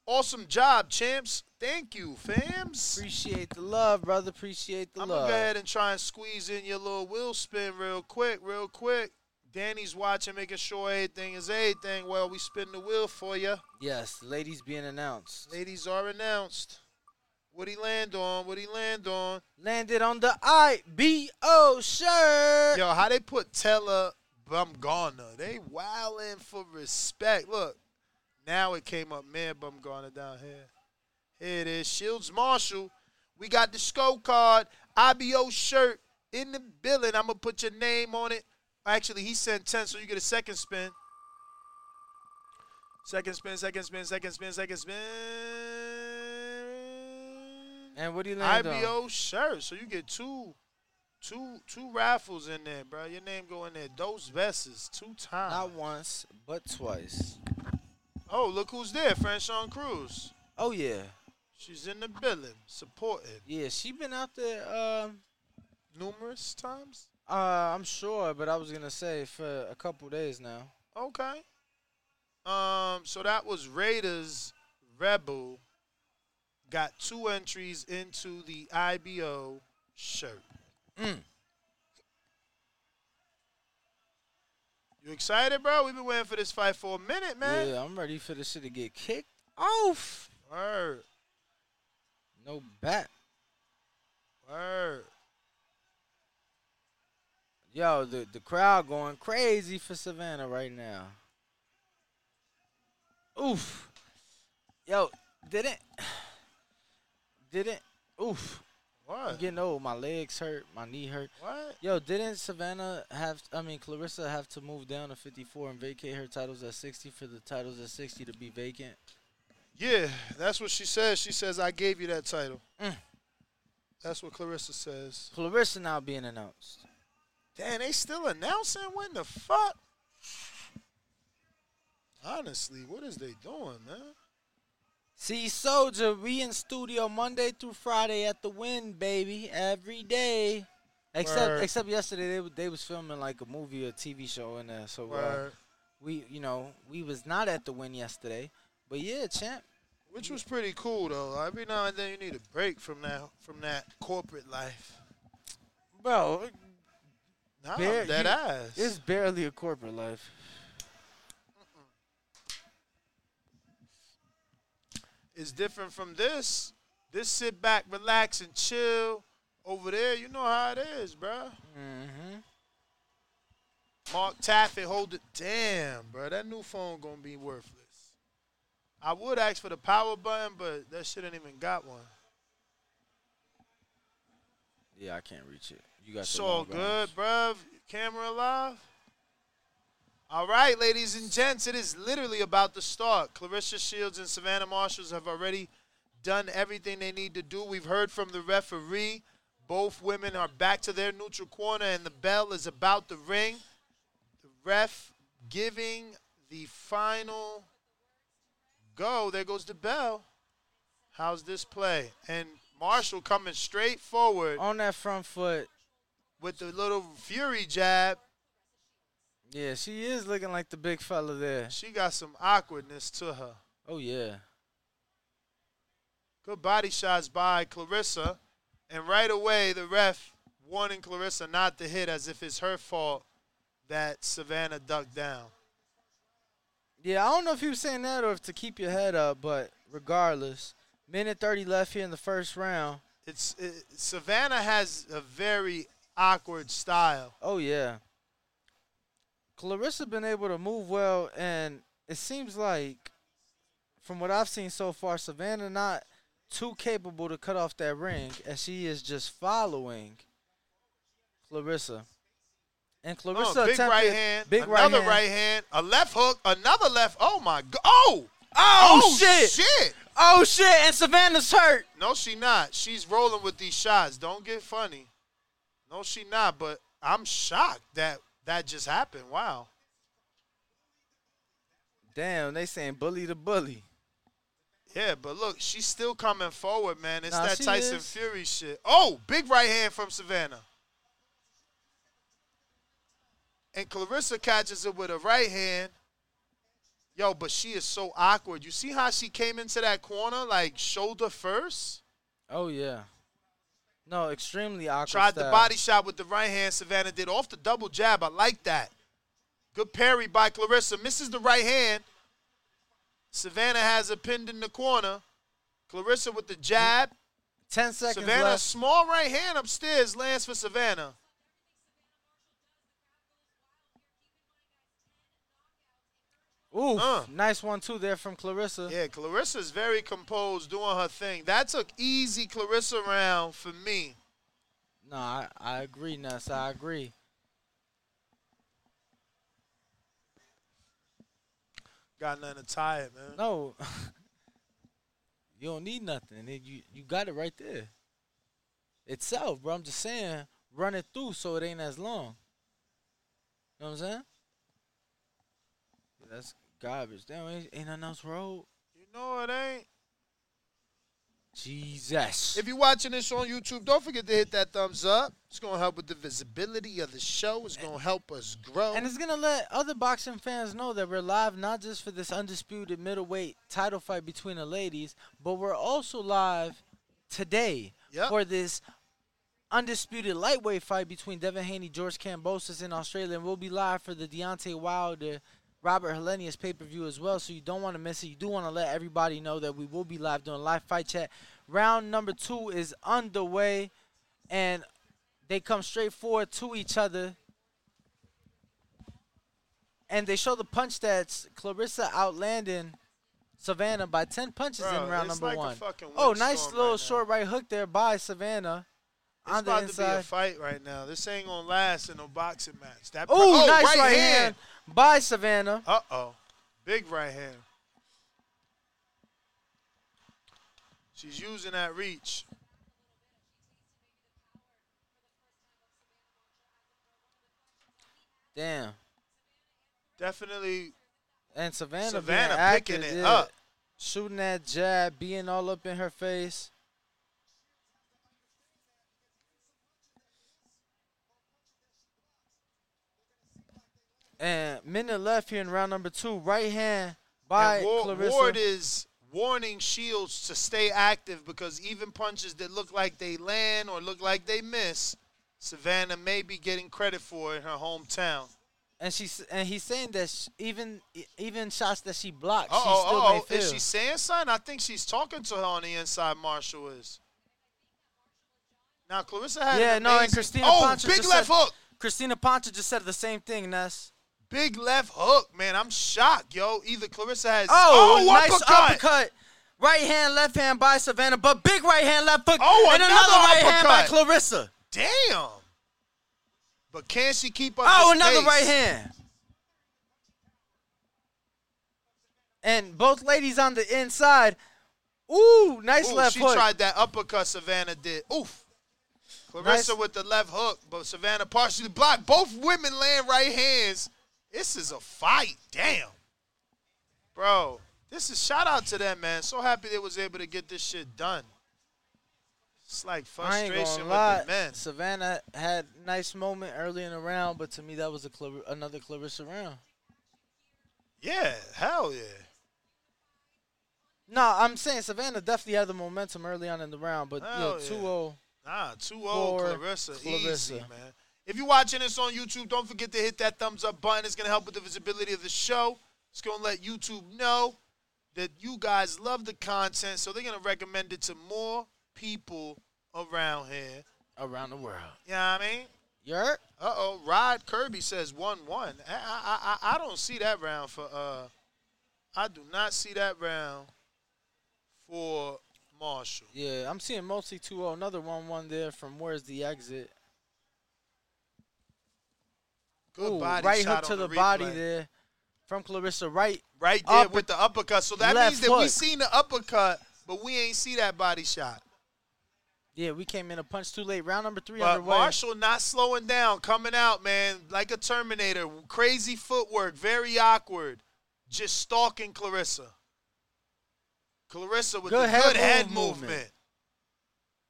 Awesome job, champs. Thank you, fams. Appreciate the love, brother. Appreciate the love. I'm love. gonna go ahead and try and squeeze in your little wheel spin real quick, real quick. Danny's watching, making sure everything is everything. Well, we spin the wheel for you. Yes, ladies being announced. Ladies are announced. What he land on? What he land on? Landed on the IBO shirt. Yo, how they put Teller Baumgardner? They wildin' for respect. Look, now it came up, man, Baumgardner down here. Here it is, Shields Marshall. We got the scorecard, IBO shirt in the building. I'm gonna put your name on it. Actually, he sent 10, so you get a second spin. Second spin, second spin, second spin, second spin. And what do you land on? IBO shirt. So you get two, two, two raffles in there, bro. Your name go in there. Those vests two times. Not once, but twice. Oh, look who's there, Franchon Crews. Oh yeah, She's in the building, supporting yeah. She been out there. Um, numerous times. uh, I'm sure, but I was gonna say for a couple days now. Okay. Um, so that was Raiders Rebel. Got two entries into the IBO shirt. Mm. You excited, bro? We've been waiting for this fight for a minute, man. Yeah, I'm ready for this shit to get kicked off. Word. No bat. Word. Yo, the the crowd going crazy for Savannah right now. Oof. Yo, didn't didn't oof. I'm What? getting old. My legs hurt. My knee hurt. What? Yo, didn't Savannah have? I mean, Claressa have to move down to 54 and vacate her titles at 60 for the titles at 60 to be vacant. Yeah, that's what she says. She says, I gave you that title. Mm. That's what Claressa says. Claressa now being announced. Damn, they still announcing? When the fuck? Honestly, what is they doing, man? See, Soldier, we in studio Monday through Friday at the Win, baby, every day. Except Word. except yesterday, they they was filming like a movie or TV show in there. So uh, we, you know, we was not at the Win yesterday. But yeah, champ. Which was pretty cool though. Every now and then you need a break from that from that corporate life. Bro, Nah, Bare- I'm dead you- ass. it's barely a corporate life. It's different from this. This sit back, relax, and chill. Over there, you know how it is, bruh. Mm-hmm. Mark Taffet hold it. Damn, bro, that new phone gonna be worthless. I would ask for the power button, but that shit ain't even got one. Yeah, I can't reach it. You got It's all good, bruv. Camera live. All right, ladies and gents, it is literally about to start. Claressa Shields and Savannah Marshalls have already done everything they need to do. We've heard from the referee. Both women are back to their neutral corner, and the bell is about to ring. The ref giving the final go. There goes the bell. How's this play? And Marshall coming straight forward On that front foot. with the little fury jab. Yeah, she is looking like the big fella there. She got some awkwardness to her. Oh yeah. Good body shots by Claressa. And right away, the ref warning Claressa not to hit as if it's her fault that Savannah ducked down. Yeah, I don't know if he was saying that or if to keep your head up, but regardless, minute 30 left here in the first round. It's it, Savannah has a very awkward style. Oh yeah. Claressa been able to move well, and it seems like, from what I've seen so far, Savannah not too capable to cut off that ring, as she is just following Claressa. And Claressa Oh, big attempted- right hand, big another right hand. right hand, a left hook, another left. Oh my god! Oh! oh, Oh, shit! shit! Oh shit! And Savannah's hurt. No, she not. She's rolling with these shots. Don't get funny. No, she not. But I'm shocked that that just happened. Wow. Damn, they saying bully to bully. Yeah, but look, she's still coming forward, man. It's Nah, that Tyson is. Fury shit. Oh, big right hand from Savannah. And Claressa catches it with a right hand. Yo, but she is so awkward. You see how she came into that corner like shoulder first? Oh yeah. No, extremely awkward. Tried the body shot with the right hand. Savannah did off the double jab. I like that. Good parry by Claressa. Misses the right hand. Savannah has it pinned in the corner. Claressa with the jab. Ten seconds Savannah, left. small right hand upstairs lands for Savannah. Ooh, Uh. nice one too there from Claressa. Yeah, Claressa's very composed doing her thing. That took easy Claressa round for me. No, I, I agree, Ness. I agree. Got nothing to tie it, man. No, you don't need nothing. You you got it right there. Itself, bro. I'm just saying, run it through so it ain't as long. You know what I'm saying? That's garbage. Damn, ain't, ain't nothing else rolled. You know it ain't. Jesus. If you're watching this on YouTube, don't forget to hit that thumbs up. It's going to help with the visibility of the show. It's going to help us grow. And it's gonna let other boxing fans know that we're live not just for this undisputed middleweight title fight between the ladies, but we're also live today for this undisputed lightweight fight between Devin Haney, George Kambosos in Australia, and we'll be live for the Deontay Wilder, Robert Helenius pay per view as well. So you don't want to miss it. You do want to let everybody know that we will be live doing live fight chat. Round number two is underway, and they come straight forward to each other and they show the punch stats. Claressa outlanding Savannah by 10 punches Bro, in round number like one. Oh, nice little right short right hook there by Savannah It's on about to be a fight right now. This ain't to last in no boxing match. That Oh, oh, nice right, hand. by Savannah. Uh-oh. Big right hand. She's using that reach. Damn. Definitely And Savannah, Savannah picking active, it yeah. up. Shooting that jab, being all up in her face. And minute left here in round number two. Right hand by And Wa- Claressa. Ward is warning Shields to stay active because even punches that look like they land or look like they miss, Savannah may be getting credit for in her hometown. and she's and he's saying that sh- even even shots that she blocked, she still may oh, feel. is she saying something? I think she's talking to her on the inside. Marshall is. Now Claressa had yeah, an no, and amazing- Christina Oh, Pancha big just left said, hook. Crystina Poncher just said the same thing, Ness. Big left hook, man. I'm shocked, yo. Either Claressa has oh, oh, nice uppercut. uppercut. Right hand, left hand by Savannah, but big right hand, left hook, Oh, and another another right hand by. Claressa. Damn. But can she keep up? Oh, another pace? right hand. And both ladies on the inside. Ooh, nice Ooh, left she hook. tried that uppercut Savannah did. Oof. Claressa Nice. with the left hook, but Savannah partially blocked. Both women land right hands. This is a fight. Damn. Bro, this is shout out to them, man. So happy they was able to get this shit done. It's like frustration with lie. the men. Savannah had nice moment early in the round, but to me that was a Clar- another Claressa round. Yeah, hell yeah. No, I'm saying Savannah definitely had the momentum early on in the round, but Hell yeah, yeah. 2-0. Nah, 2 0 For Claressa. Claressa. Easy, man. If you're watching this on YouTube, don't forget to hit that thumbs up button. It's going to help with the visibility of the show. It's going to let YouTube know that you guys love the content, so they're going to recommend it to more people around here. Around the world. You know what I mean? Yurt? Uh oh. Rod Kirby says 1 1. I, I, I, I don't see that round for, uh, I do not see that round for Marshall. Yeah, I'm seeing mostly 2-0. Another 1-1 there from where's the exit. Good Ooh, body right hook to the, the body there from Claressa. Right, right there upper- with the uppercut. So that means that we hook. seen the uppercut, but we ain't see that body shot. Yeah, we came in a punch too late. Round number three But underway. Marshall not slowing down, coming out, man, like a Terminator. Crazy footwork, very awkward. Just stalking Claressa. Claressa with Good the head good head movement. movement.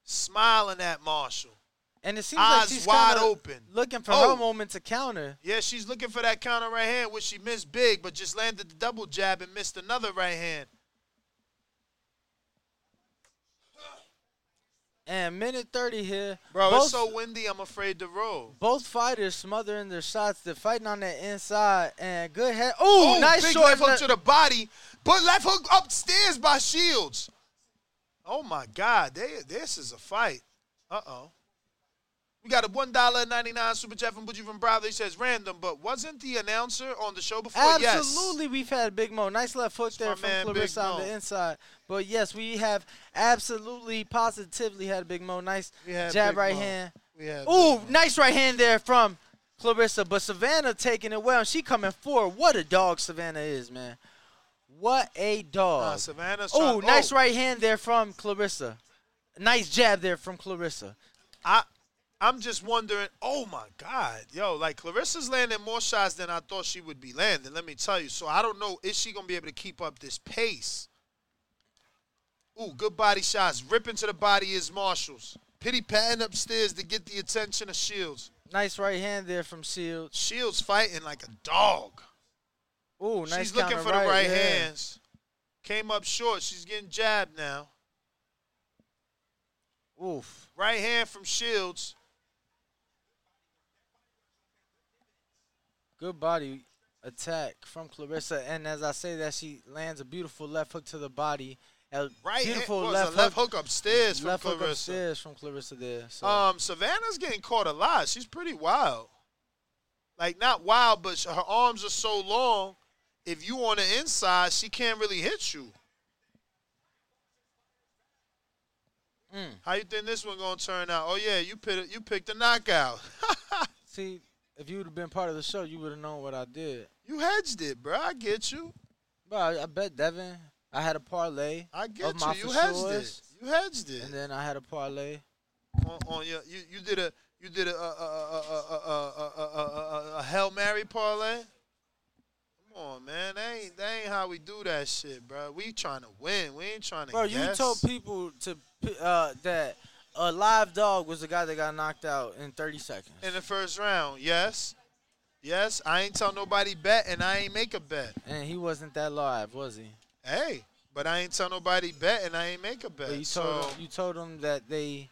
Smiling at Marshall. And it seems Eyes like she's wide open. looking for Oh. her moment to counter. Yeah, she's looking for that counter right hand, which she missed big, but just landed the double jab and missed another right hand. And minute 30 here. Bro, both, it's so windy, I'm afraid to roll. both fighters smothering their shots. They're fighting on the inside. And good head. Ooh, Oh, nice big short left hook to the body, but left hook upstairs by Shields. Oh my God, they, this is a fight. Uh oh. We got a one dollar ninety nine super chat from Butchie from. He says random, but wasn't the announcer on the show before? Yes. Absolutely, we've had Big Mo. Nice left hook there from man, Claressa on the inside. But yes, we have absolutely, positively had Big Mo. Nice jab Big right Mo. hand. Ooh, nice right hand there from Claressa. But Savannah taking it well. She coming forward. What a dog Savannah is, man. What a Nah, dog. Savannah's Ooh, nice oh, right hand there from Claressa. Nice jab there from Claressa. I, I'm just wondering. Oh my God, yo, like Claressa's landing more shots than I thought she would be landing. Let me tell you. So I don't know. Is she gonna be able to keep up this pace? Ooh, good body shots. Ripping to the body is Marshalls. Pity patting upstairs to get the attention of Shields. Nice right hand there from Shields. Shields fighting like a dog. Ooh, nice She's looking for the right yeah. hands. Came up short. She's getting jabbed now. Oof. Right hand from Shields. Good body attack from Claressa, and as I say that, she lands a beautiful left hook to the body. A Right beautiful hand, left, a left hook upstairs from left hook Claressa. upstairs from Claressa there. So Um, Savannah's getting caught a lot. She's pretty wild. Like not wild, but her arms are so long. If you on the inside, she can't really hit you. Mm. How you think this one gonna turn out? Oh yeah, you picked you picked a knockout. see, if you would have been part of the show, you would have known what I did. you hedged it, bro. I get you. But I, I bet Devin. I had a parlay I get you. You hedged it. You hedged it. and then I had a parlay. on, on your, you you did a you did a a a a a, a, a, hail mary parlay. Come on, man. That ain't that ain't how we do that shit, bro. We trying to win. We ain't trying to. Bro, you told people to uh, that a live dog was the guy that got knocked out in 30 seconds. in the first round. Yes, yes. I ain't tell nobody bet, and I ain't make a bet. And he wasn't that live, was he? Hey, but I ain't tell nobody bet, and I ain't make a bet. But you so told him, you told them that they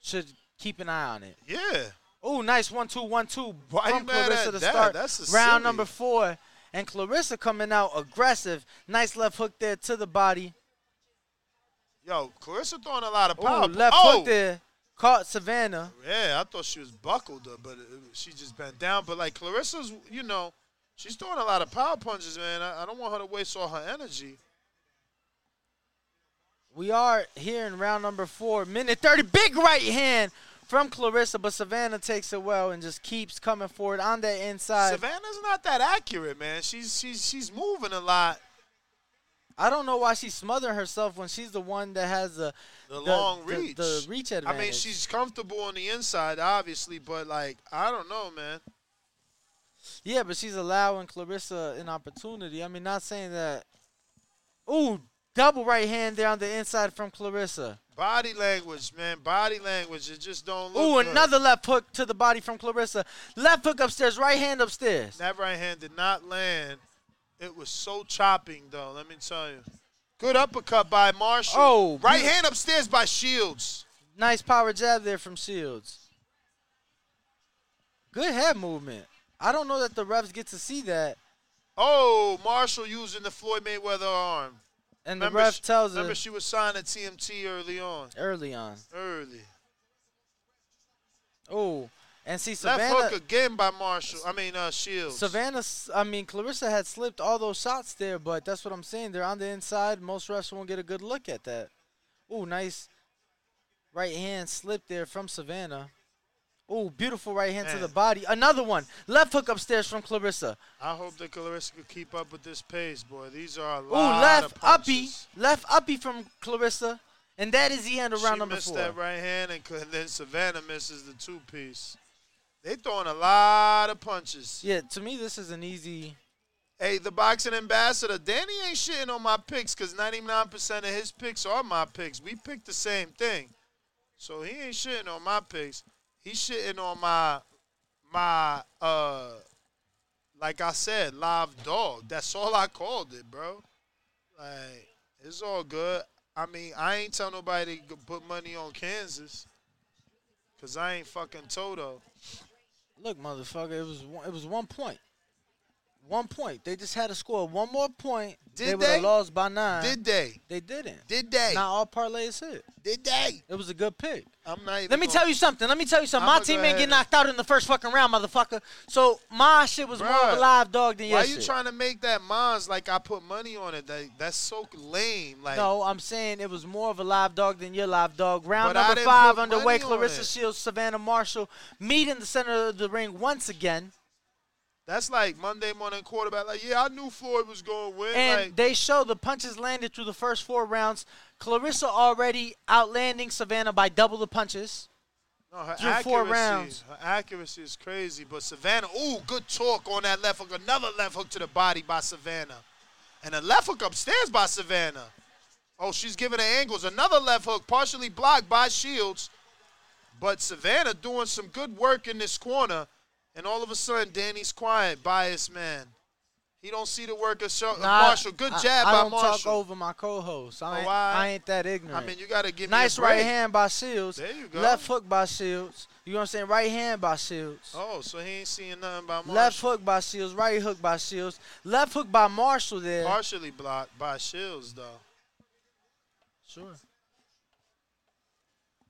should keep an eye on it. yeah, Oh, nice one two one two Why you from mad Claressa at to that? start That's round silly. number four, and Claressa coming out aggressive. Nice left hook there to the body. Yo, Claressa throwing a lot of power. left oh, hook there. caught Savannah. Yeah, I thought she was buckled up, but it, she just bent down. But like Claressa's, you know, she's throwing a lot of power punches, man. I, I don't want her to waste all her energy. We are here in round number four, minute 30. Big right hand from Claressa, but Savannah takes it well and just keeps coming forward on that inside. Savannah's not that accurate, man. She's she's she's moving a lot. I don't know why she's smothering herself when she's the one that has the The, long the- reach. the reach advantage. I mean, she's comfortable on the inside, obviously, but like I don't know, man. Yeah, but she's allowing Claressa an opportunity. I mean, not saying that. Ooh, double right hand there on the inside from Claressa. Body language, man. Body language. It just don't look. Ooh, good. another left hook to the body from Claressa. Left hook upstairs, right hand upstairs. That right hand did not land. It was so chopping, though. Let me tell you. Good uppercut by Marshall. Oh, right hand upstairs by Shields. Nice power jab there from Shields. Good head movement. I don't know that the refs get to see that. Oh, Marshall using the Floyd Mayweather arm. And the ref she- tells Remember her she was signed at TMT early on. early on. Early. Oh, and see Left Savannah. hook again by Marshall. I mean, uh, Shields. Savannah, I mean Claressa had slipped all those shots there, but that's what I'm saying. They're on the inside. Most refs won't get a good look at that. Ooh, nice right hand slip there from Savannah. Ooh, beautiful right hand to the body. Another one. Left hook upstairs from Claressa. I hope that Claressa could keep up with this pace, boy. These are a Ooh, lot left of uppy. Left uppy from Claressa. And that is the end of round she number missed four. that right hand, and then Savannah misses the two piece. They throwing a lot of punches. Yeah, to me, this is an easy. Hey, the boxing ambassador, Danny ain't shitting on my picks because 99% of his picks are my picks. We picked the same thing. So he ain't shitting on my picks. He's shitting on my my uh like I said, live dog. That's all I called it, bro. Like, it's all good. I mean, I ain't tell nobody to put money on Kansas. Cause I ain't fucking Toto. Look, motherfucker, it was one, it was one point. One point. They just had to score one more point. Did they would have they? lost by nine. Did they? They didn't. Did they? Not all parlays hit. Did they? It was a good pick. I'm not even Let me gonna- tell you something. Let me tell you something. I'ma my team go ain't get knocked out in the first fucking round, motherfucker. So my shit was more of a live dog than your shit. Why shit. you trying to make that mines like I put money on it? That, that's so lame. Like no, I'm saying it was more of a live dog than your live dog. Round But I number didn't five put underway. money on Claressa it. Shields, Savannah Marshall meet in the center of the ring once again. That's like Monday morning quarterback. Like yeah, I knew Floyd was going to win. And like they show the punches landed through the first four rounds. Claressa already outlanding Savannah by double the punches. no, her through accuracy, four rounds. her accuracy is crazy. But Savannah, ooh, good talk on that left hook. Another left hook to the body by Savannah, and a left hook upstairs by Savannah. Oh, she's giving her angles. Another left hook, partially blocked by Shields. But Savannah doing some good work in this corner, and all of a sudden, Danny's quiet, biased man. He don't see the work of Nah, Marshall. Good I- jab I, by don't Marshall. talk over my co-host. I Oh, ain't, why? I ain't that ignorant. I mean, you got to give nice me a break. right hand by Shields. There you go. Left hook by Shields. You know what I'm saying? Right hand by Shields. Oh, so he ain't seeing nothing by Marshall. Left hook by Shields. Right hook by Shields. Left hook by Marshall there. Partially blocked by Shields, though. Sure.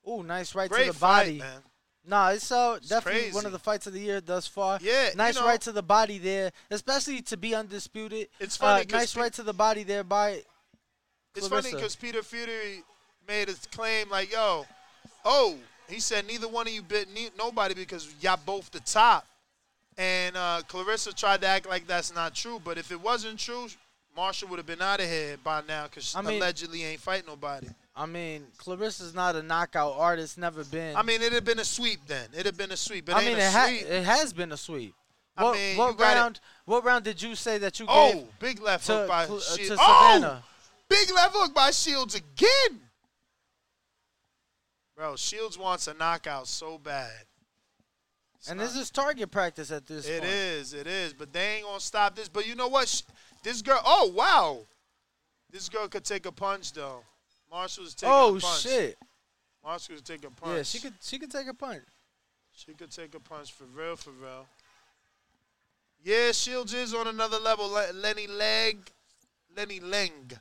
Ooh, nice right Great to the fight, body. man. Nah, it's so definitely crazy. one of the fights of the year thus far. Yeah, you nice know- right to the body there, especially to be undisputed. It's funny Uh, nice pe- right to the body there by. It's Claressa. funny because Peter Fury made a claim like, "Yo, oh," he said, "Neither one of you bit ne- nobody because y'all both the top." And uh, Claressa tried to act like that's not true, but if it wasn't true, Marshall would have been out of here by now because I mean- allegedly ain't fight nobody. I mean, Claressa's not a knockout artist, never been. I mean, it'd have been a sweep then. It'd have been a sweep. It I mean, a it, ha- it has been a sweep. I What, mean, what you got it- round? What round did you say that you oh, gave big left to, hook by Cl- uh, Shields. to oh, Savannah? big left hook by Shields again. Bro, Shields wants a knockout so bad. It's and not- this is target practice at this It point. is, it is, but they ain't gonna stop this. But you know what? This girl, oh wow, this girl could take a punch though. Marshall's taking Oh a punch. Oh shit! Marshall's taking a punch. Yeah, she could. She could take a punch. She could take a punch for real, for real. Yeah, Shields is on another level. Lenny Leg, Lenny Leng.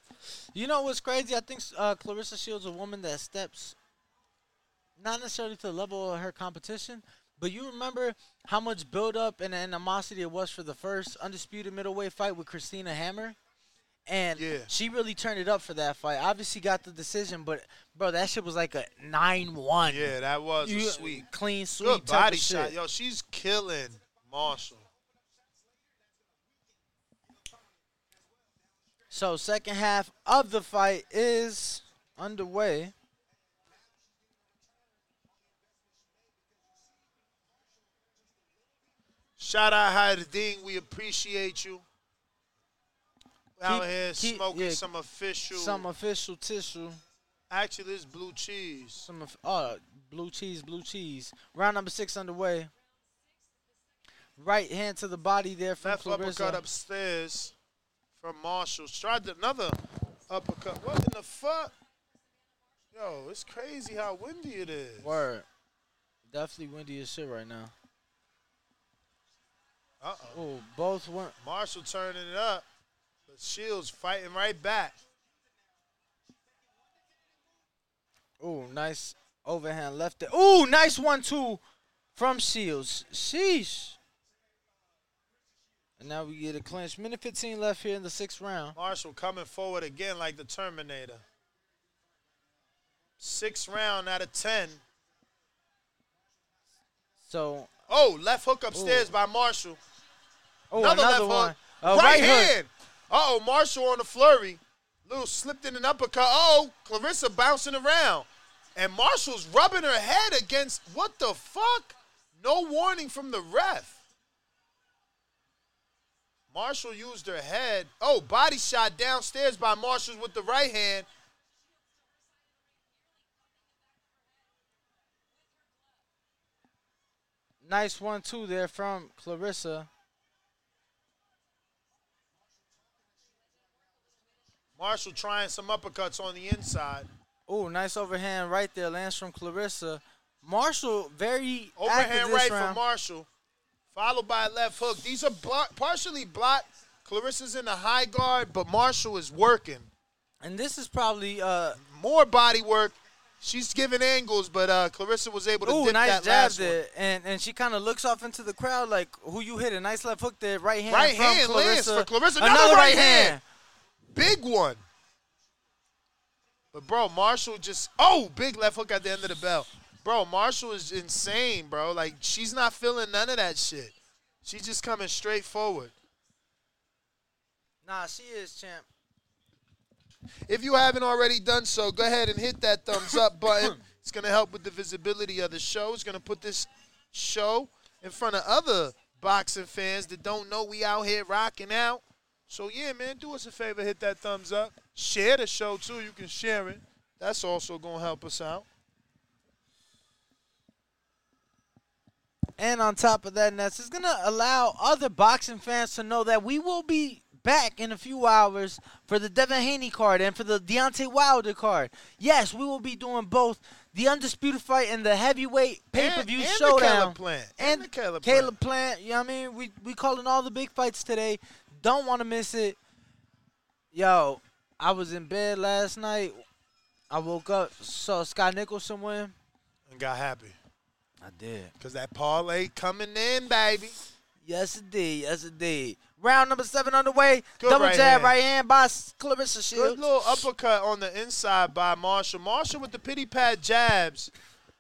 You know what's crazy? I think uh, Claressa Shields is a woman that steps not necessarily to the level of her competition, but you remember how much build up and animosity it was for the first undisputed middleweight fight with Christina Hammer? And Yeah. she really turned it up for that fight. Obviously got the decision, but bro, that shit was like a nine one. Yeah, that was a You- sweet. clean sweep Good body shot. shit. Yo, she's killing Marshall. So second half of the fight is underway. Shout out Hayreddin. We appreciate you. Out Keep- here keep- smoking yeah, some official. Some official tissue. Actually, this blue cheese. Some of oh blue cheese, blue cheese. Round number six underway. Right hand to the body there from Left Claressa. uppercut upstairs from Marshall. Tried another uppercut. What in the fuck? Yo, it's crazy how windy it is. Word. Definitely windy as shit right now. Uh oh. Oh, both went. Marshall turning it up. But Shields fighting right back. Ooh, nice overhand left. there. Ooh, nice one two from Shields. Sheesh. And now we get a clinch. Minute 15 left here in the sixth round. Marshall coming forward again like the Terminator. Six round out of ten. So, Oh, left hook upstairs by Marshall. oh, another, another, left one. hook. Uh, right, right hook. hand. Oh, Marshall on the flurry. Little slipped in an uppercut. Oh, Claressa bouncing around. And Marshall's rubbing her head against what the fuck? No warning from the ref. Marshall used her head. Oh, body shot downstairs by Marshall with the right hand. Nice one two there from Claressa. Marshall trying some uppercuts on the inside. Ooh, nice overhand right there. Lands from Claressa. Marshall very Overhand right round. from Marshall, followed by a left hook. These are block, partially blocked. Claressa's in the high guard, but Marshall is working. And this is probably uh more body work. She's giving angles, but uh, Claressa was able to Ooh, dip nice that jab last there, and and she kind of looks off into the crowd like, "Who you hit?" A nice left hook there, right hand. Right hand Claressa. lands for Claressa. Another, Another right right hand. hand. Big one. But bro, Marshall just oh, big left hook at the end of the bell. Bro, Marshall is insane, bro. Like she's not feeling none of that shit. She's just coming straight forward. Nah, she is champ. If you haven't already done so, go ahead and hit that thumbs up button. It's going to help with the visibility of the show. It's going to put this show in front of other boxing fans that don't know we out here rocking out. So, yeah, man, do us a favor, hit that thumbs up. Share the show, too. You can share it. That's also going to help us out. And on top of that, Ness, it's going to allow other boxing fans to know that we will be back in a few hours for the Devin Haney card and for the Deontay Wilder card. Yes, we will be doing both the Undisputed Fight and the Heavyweight pay-per-view and the showdown. Caleb Plant. And the Caleb Caleb Plant. You know what I mean? We, we calling all the big fights today. Don't want to miss it. Yo, I was in bed last night. I woke up, saw Scott Nicholson win. And got happy. I did. Because that parlay coming in, baby. Yes, it did. Yes, it did. Round number seven underway. Good Double right jab hand. right hand by Claressa Shields. Good little uppercut on the inside by Marshall. Marshall with the pity pad jabs.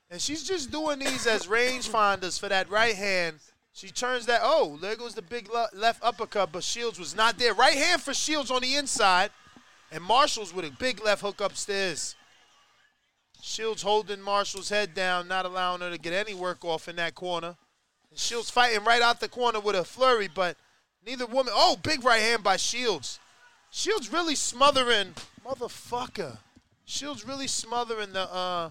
And she's just doing these as rangefinders for that right hand. She turns that. Oh, there goes the big le- left uppercut, but Shields was not there. Right hand for Shields on the inside. And Marshall's with a big left hook upstairs. Shields holding Marshall's head down, not allowing her to get any work off in that corner. And Shields fighting right out the corner with a flurry, but neither woman. Oh, big right hand by Shields. Shields really smothering, motherfucker. Shields really smothering the uh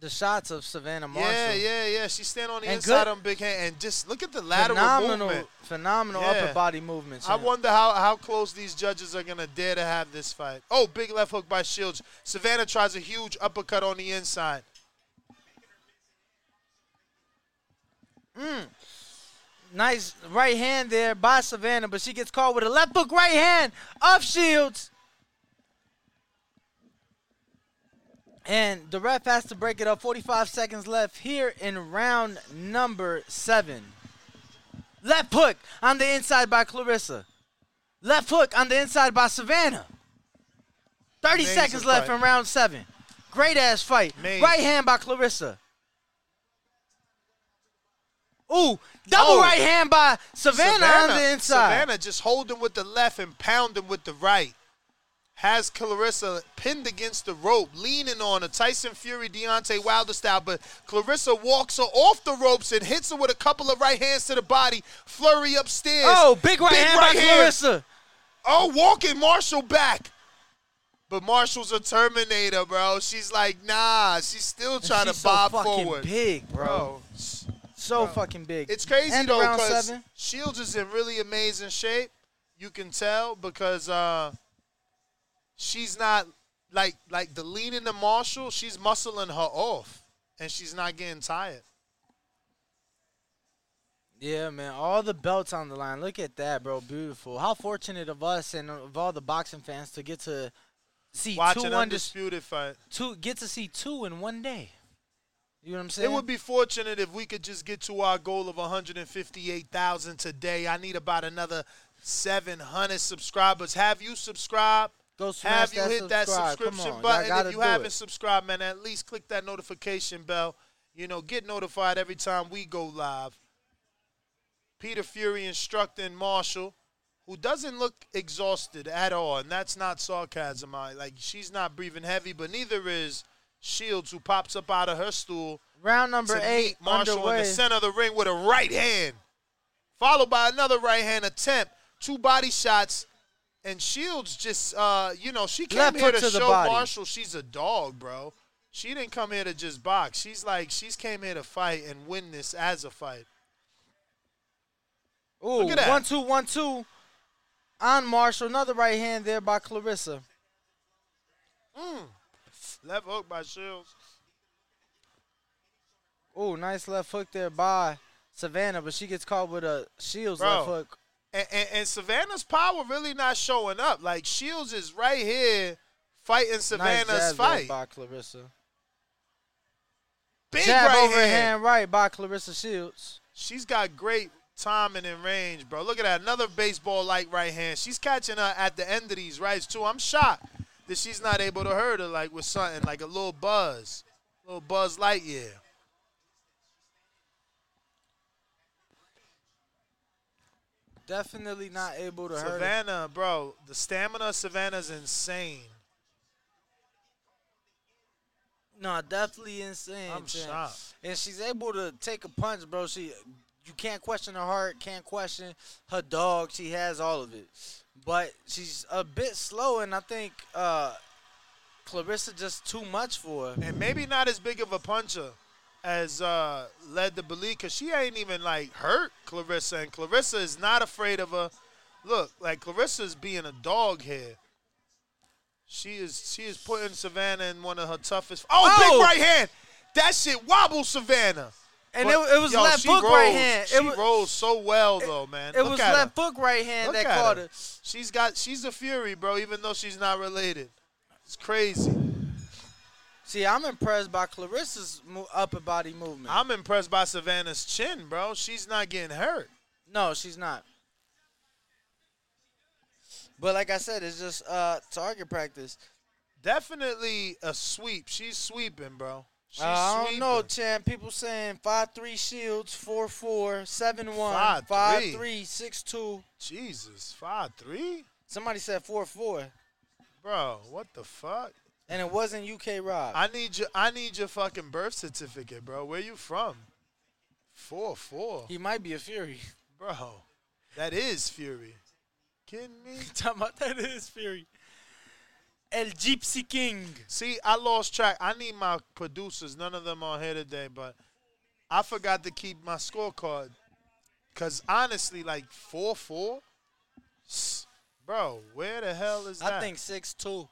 the shots of Savannah Marshall. yeah, yeah, yeah. She's standing on the And inside good- on big hand and just look at the lateral phenomenal, movement. phenomenal Yeah. upper body movements. I wonder how, how close these judges are gonna dare to have this fight. Oh, big left hook by Shields. Savannah tries a huge uppercut on the inside. Mm. Nice right hand there by Savannah, but she gets caught with a left hook right hand of Shields. And the ref has to break it up. 45 seconds left here in round number seven. Left hook on the inside by Claressa. Left hook on the inside by Savannah. 30 Amazing seconds left fight. in round seven. Great ass fight. Amazing. Right hand by Claressa. Ooh, double Oh. right hand by Savannah, on the inside. Savannah just holding with the left and pounding with the right. Has Claressa pinned against the rope, leaning on a Tyson Fury, Deontay Wilder style, but Claressa walks her off the ropes and hits her with a couple of right hands to the body. Flurry upstairs. Oh, big right hand by Claressa. Oh, walking Marshall back. But Marshall's a Terminator, bro. She's like, nah. She's still trying she's to so bob fucking forward. big, bro. Bro, So fucking big. It's crazy End though, because. Shields is in really amazing shape. You can tell because uh, she's not like like the lean the Marshall. She's muscling her off, and she's not getting tired. Yeah, man. All the belts on the line. Look at that, bro. Beautiful. How fortunate of us and of all the boxing fans to get to see Watch two an undis- undisputed fight. two get to see two in one day. You know what I'm saying? It would be fortunate if we could just get to our goal of 158,000 today. I need about another 700 subscribers. Have you subscribed? Go smash Have you that hit that subscribe. Come subscription on, button? If you haven't it. subscribed, man, at least click that notification bell. You know, get notified every time we go live. Peter Fury instructing Marshall, who doesn't look exhausted at all, and that's not sarcasm. I like she's not breathing heavy, but neither is Shields, who pops up out of her stool. Round number to eight meet Marshall in the center of the ring with a right hand, followed by another right hand attempt, two body shots, and Shields just, uh, you know, she came Left here to, to show body. Marshall she's a dog, bro. She didn't come here to just box. She's like, she's came here to fight and win this as a fight. Ooh, Look at that. one two one two on Marshall. Another right hand there by Claressa. Mm. Left hook by Shields. Ooh, nice left hook there by Savannah, but she gets caught with a Shields Bro. left hook. And, and, and Savannah's power really not showing up. Like Shields is right here fighting nice Savannah's there fight. by Claressa. Big jab right overhand hand. right by Claressa Shields. She's got great timing and range, bro. Look at that. Another baseball like right hand. She's catching her at the end of these rights, too. I'm shocked that she's not able to hurt her like with something like a little buzz. A little buzz Lightyear. Definitely not able to hurt. her. Savannah, bro, the stamina of Savannah's insane. No, definitely insane. I'm Tim. shocked. And she's able to take a punch, bro. She, you can't question her heart, can't question her dog. She has all of it, but she's a bit slow, and I think uh, Claressa just too much for her. And maybe not as big of a puncher as uh, led to believe, because she ain't even like hurt Claressa, and Claressa is not afraid of her. Look, like Claressa's being a dog here. She is she is putting Savannah in one of her toughest. Oh, Oh! big right hand! That shit wobbles Savannah. And But, it, it was yo, left hook right hand. She It was, rolls so well though, man. it was left her. hook right hand Look that caught her. her. She's got she's a fury, bro. Even though she's not related, it's crazy. See, I'm impressed by Claressa's upper body movement. I'm impressed by Savannah's chin, bro. She's not getting hurt. No, she's not. But like I said, it's just uh, target practice. Definitely a sweep. She's sweeping, bro. She's Uh, I don't sweeping. know, champ. People saying five three shields, four four, seven one, Five, five three. three, six two. Jesus, five three, Somebody said four four, bro. What the fuck? And it wasn't UK Rob. I need your I need your fucking birth certificate, bro. Where you from? Four four, he might be a Fury. bro. That is Fury. Kidding me? Talking about that is Fury. El Gypsy King. See, I lost track. I need my producers. None of them are here today, but I forgot to keep my scorecard. Cause honestly, like four four, bro. Where the hell is that? I think six two,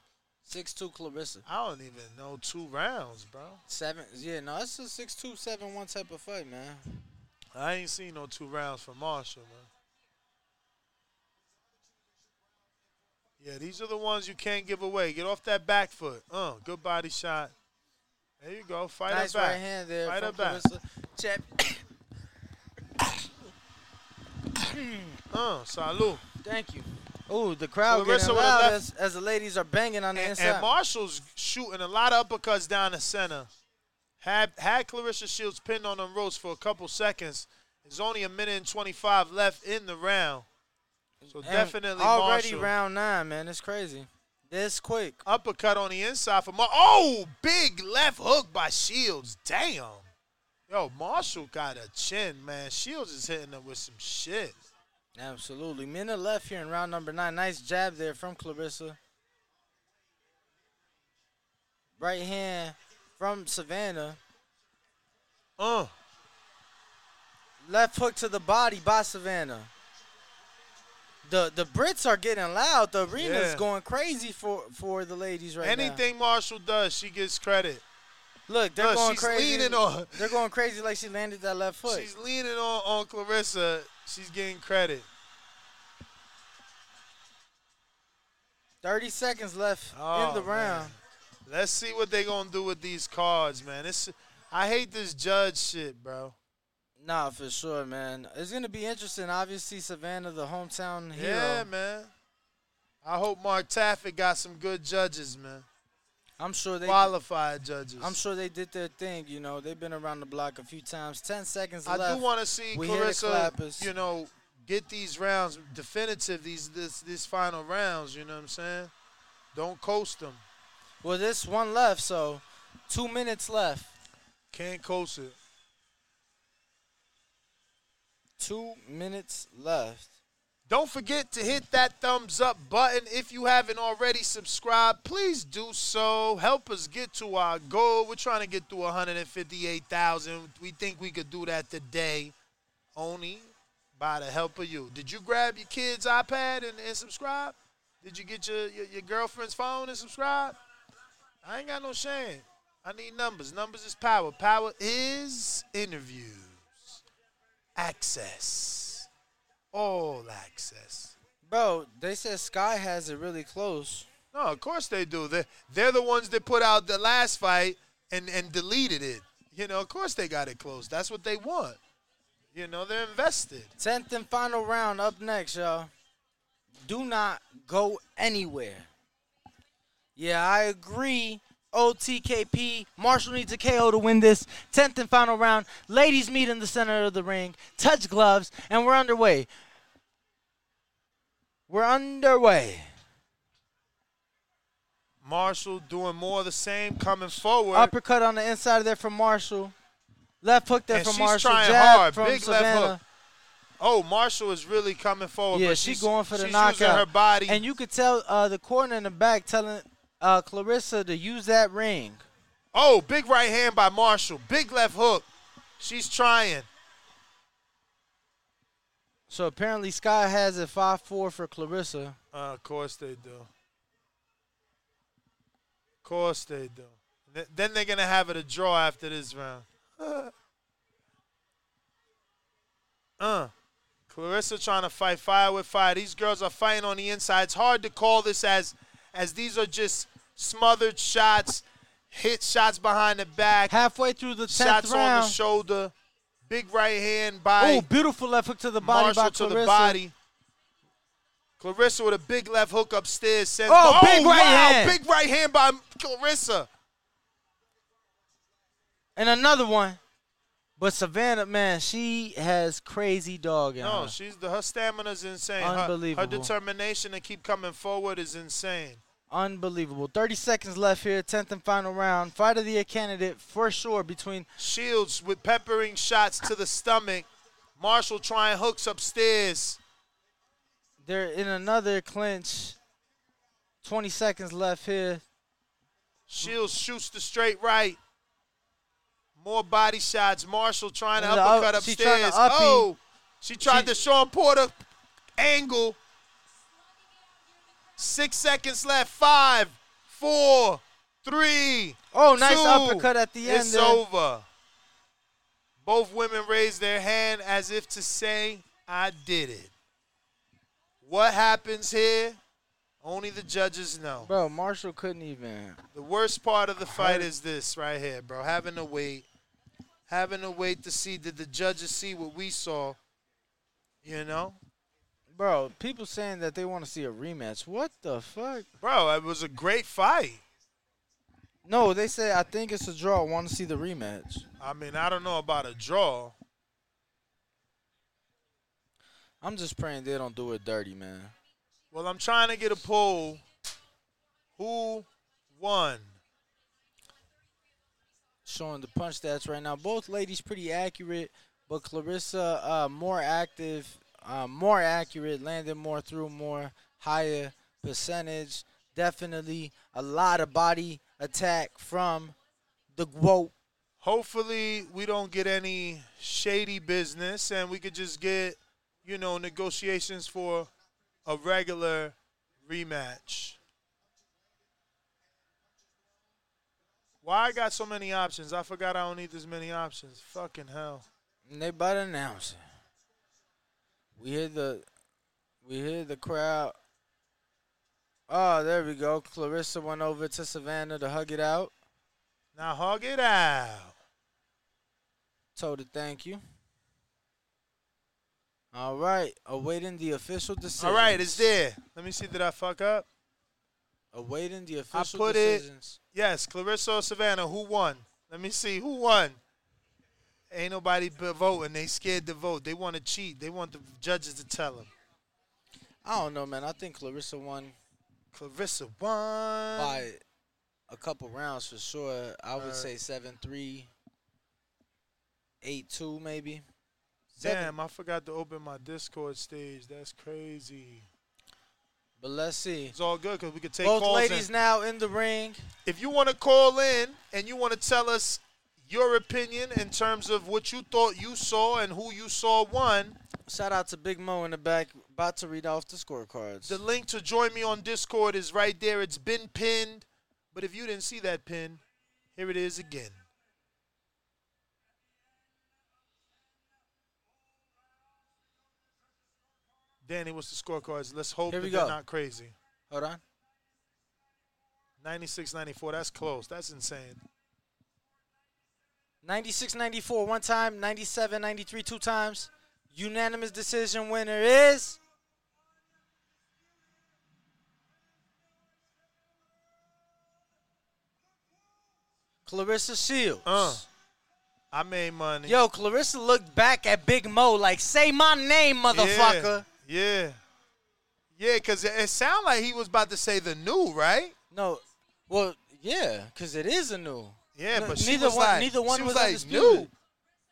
six two Claressa. I don't even know two rounds, bro. Seven. Yeah, no, that's a six two seven one type of fight, man. I ain't seen no two rounds from Marshall, man. Yeah, these are the ones you can't give away. Get off that back foot. Uh, good body shot. There you go. Fight nice her back. right hand there Fight her back. Champ. Uh, salute. Thank you. Ooh, the crowd Claressa getting loud left- as, as the ladies are banging on the And, inside. and Marshall's shooting a lot of uppercuts down the center. Had had Claressa Shields pinned on them ropes for a couple seconds. There's only a minute and 25 left in the round. So And definitely already Marshall. round nine, man. It's crazy. This quick. Uppercut on the inside for Mar- Oh, big left hook by Shields. Damn. Yo, Marshall got a chin, man. Shields is hitting him with some shit. Absolutely. Minute left here in round number nine. Nice jab there from Claressa. Right hand from Savannah. Oh. Left hook to the body by Savannah. The the Brits are getting loud. The arena's Yeah. going crazy for, for the ladies right now. Anything Marshall does, she gets credit. Look, they're Look, going she's crazy. leaning on- They're going crazy like she landed that left foot. She's leaning on, on Claressa. She's getting credit. 30 seconds left Oh, in the man. round. Let's see what they gonna do with these cards, man. It's I hate this judge shit, bro. Nah, for sure, man. It's gonna be interesting. Obviously, Savannah, the hometown hero. Yeah, man. I hope Mark Taffet got some good judges, man. I'm sure they qualified judges. I'm sure they did their thing. You know, they've been around the block a few times. Ten seconds I left. do want to see We Claressa, you know, get these rounds definitive. These this these final rounds. You know what I'm saying? Don't coast them. Well, this one left, so two minutes left. Can't coast it. Two minutes left. Don't forget to hit that thumbs up button. If you haven't already subscribed, please do so. Help us get to our goal. We're trying to get to 158,000. We think we could do that today only by the help of you. Did you grab your kid's iPad and, and subscribe? Did you get your, your, your girlfriend's phone and subscribe? I ain't got no shame. I need numbers. Numbers is power. Power is interviews. Access. All access. Bro, they said Sky has it really close. No, of course they do. They're, they're the ones that put out the last fight and, and deleted it. You know, of course they got it close. That's what they want. You know, they're invested. Tenth and final round up next, y'all. Do not go anywhere. Yeah, I agree. OTKP. Marshall needs a KO to win this. Tenth and final round. Ladies meet in the center of the ring. Touch gloves, and we're underway. We're underway. Marshall doing more of the same, coming forward. Uppercut on the inside there from Marshall. Left hook there and from she's Marshall. trying Jab hard. from Big Savannah. left hook. Oh, Marshall is really coming forward. Yeah, she's, going for the she's knockout. Using her body. And you could tell uh, the corner in the back telling uh, Claressa to use that ring. Oh, big right hand by Marshall. Big left hook. She's trying. So apparently Sky has it 5-4 for Claressa. Uh, of course they do. Of course they do. Th- then they're gonna have it a draw after this round. uh, Claressa trying to fight fire with fire. These girls are fighting on the inside. It's hard to call this as as these are just smothered shots, hit shots behind the back, Halfway through the 10th shots on the shoulder, big right hand by Oh, beautiful left hook to the body Marshall by to Claressa. the body. Claressa with a big left hook upstairs. Sends, Oh, big oh, right wow, hand. Big right hand by Claressa. And another one. But Savannah, man, she has crazy dog in No, her. she's the her stamina's insane. Her- Her, determination to keep coming forward is insane. Unbelievable. 30 seconds left here, 10th and final round. Fight of the year candidate for sure between Shields with peppering shots to the stomach. Marshall trying hooks upstairs. They're in another clinch. 20 seconds left here. Shields shoots the straight right. More body shots. Marshall trying to uppercut up- she to upstairs. uppy. Oh, she tried She- the Shawn Porter angle. Six seconds left. Five, four, three. Oh, nice two. uppercut at the end It's there. over. Both women raised their hand as if to say, I did it. What happens here? Only the judges know. Bro, Marshall couldn't even. The worst part of the fight is this right here, bro. Having to wait, having to wait to see did the judges see what we saw. You know, Bro, people saying that they want to see a rematch. What the fuck? bro, it was a great fight. No, they say I think it's a draw. Want to see the rematch? I mean, I don't know about a draw. I'm just praying they don't do it dirty, man. Well, I'm trying to get a poll. Who won? Showing the punch stats right now. Both ladies pretty accurate, but Claressa uh, more active, uh, more accurate, landed more through more, higher percentage. Definitely a lot of body attack from the GWOAT. Hopefully, we don't get any shady business and we could just get, you know, negotiations for a regular rematch. Why I got so many options? I forgot I don't need this many options. Fucking hell. And they to announce it. We hear the we hear the crowd. Oh, there we go. Claressa went over to Savannah to hug it out. Now hug it out. Told her thank you. All right, awaiting the official decision. All right, it's there. Let me see. Did I fuck up? Awaiting the I official put decisions. it. Yes, Claressa or Savannah. Who won? Let me see. Who won? Ain't nobody but voting. They scared to vote. They want to cheat. They want the judges to tell them. I don't know, man. I think Claressa won Claressa won. by a couple rounds for sure. I would Alright. say 7-3, 8-2 maybe. Damn, I forgot to open my Discord stage. That's crazy. But let's see. It's all good because we could take Both ladies in. now in the ring. If you want to call in and you want to tell us your opinion in terms of what you thought you saw and who you saw won, Shout out to Big Mo in the back, about to read off the scorecards. the link to join me on Discord is right there. It's been pinned. But if you didn't see that pin, here it is again. Danny, what's the scorecards? Let's hope that they're not crazy. Hold on. 96 94, that's close. That's insane. 96 94 one time, 97 93 two times. Unanimous decision winner is. Claressa Shields. Uh, I made money. Yo, Claressa looked back at Big Mo like, say my name, motherfucker. Yeah. Yeah, because it, it sounded like he was about to say the new, right? No, well, yeah, because it is a new. Yeah, No, but she neither was one, like, neither one she was, was like undisputed. new.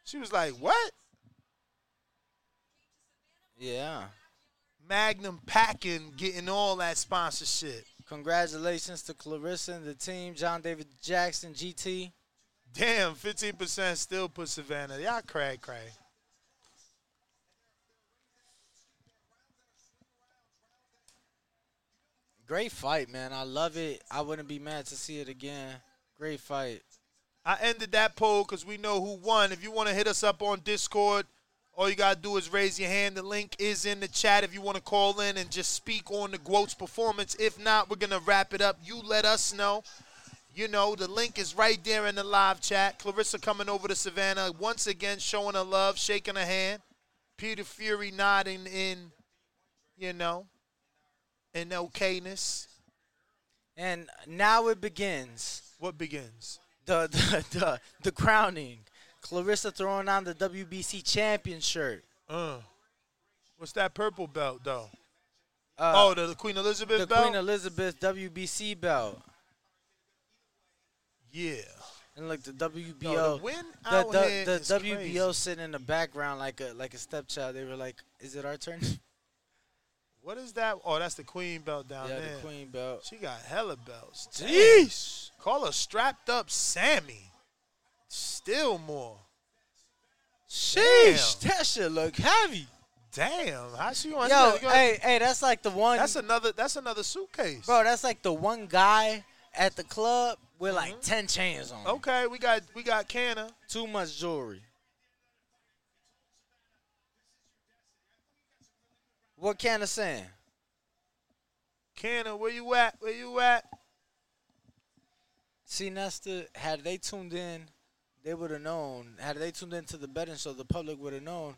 She was like, what? Yeah. Magnum packing, getting all that sponsorship. Congratulations to Claressa and the team, John David Jackson, GT. Damn, 15% still put Savannah. Y'all cray cray. Great fight, man. I love it. I wouldn't be mad to see it again. Great fight. I ended that poll because we know who won. If you want to hit us up on Discord, all you got to do is raise your hand. The link is in the chat if you want to call in and just speak on the Quotes performance. If not, we're going to wrap it up. You let us know. You know, the link is right there in the live chat. Claressa coming over to Savannah once again, showing her love, shaking her hand. Peter Fury nodding in, you know, in okayness. And now it begins. What begins? The the the, the crowning. Claressa throwing on the WBC champion shirt. Uh, what's that purple belt, though? Uh, oh, the, the Queen Elizabeth the belt? Queen Elizabeth WBC belt. yeah. And look, the WBO, No, the win the, the, the is WBO crazy. sitting in the background like a like a stepchild. They were like, "Is it our turn?" What is that? Oh, that's the Queen belt down yeah, there. the Queen belt. She got hella belts. Damn. Jeez. Call her strapped up Sammy. Still more. Sheesh, that shit look heavy. Damn. How she on Yo, gotta- hey, hey, that's like the one. That's another that's another suitcase. Bro, that's like the one guy at the club with like mm-hmm. ten chains on. Okay, we got we got Canna. Too much jewelry. What Canna saying? Cannon, where you at? Where you at? See, Nesta, had they tuned in, they would have known. Had they tuned into the betting show, the public would have known.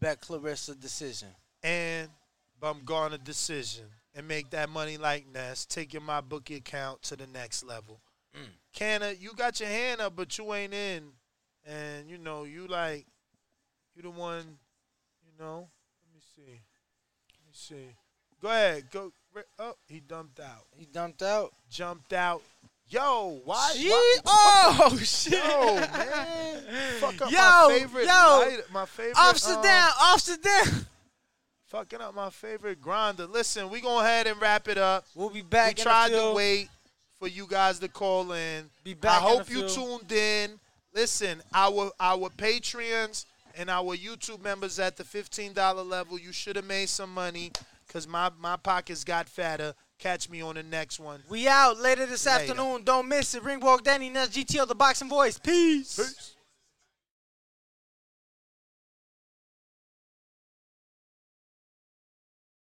Bet Claressa decision. And Baumgardner decision and make that money like Ness, taking my bookie account to the next level. Mm. Canna, you got your hand up, but you ain't in. And, you know, you like, you the one, you know. Let me see. See. Go ahead. Go. Oh, he dumped out. He dumped out. Jumped out. Yo, why? Shit. why- Oh, shit. Yo, man. Fuck up Yo, my favorite yo. light- my favorite Officer um, down, officer down. Fucking up my favorite grinder. Listen, we go ahead and wrap it up. We'll be back. We tried to wait for you guys to call in. Be back I hope you tuned in. Listen, our our Patreons and our YouTube members at the $15 level, you should have made some money because my, my pockets got fatter. Catch me on the next one. We out later this Later. afternoon. Don't miss it. Ringwalk Danny, Ness GTO, the boxing voice. Peace. Peace.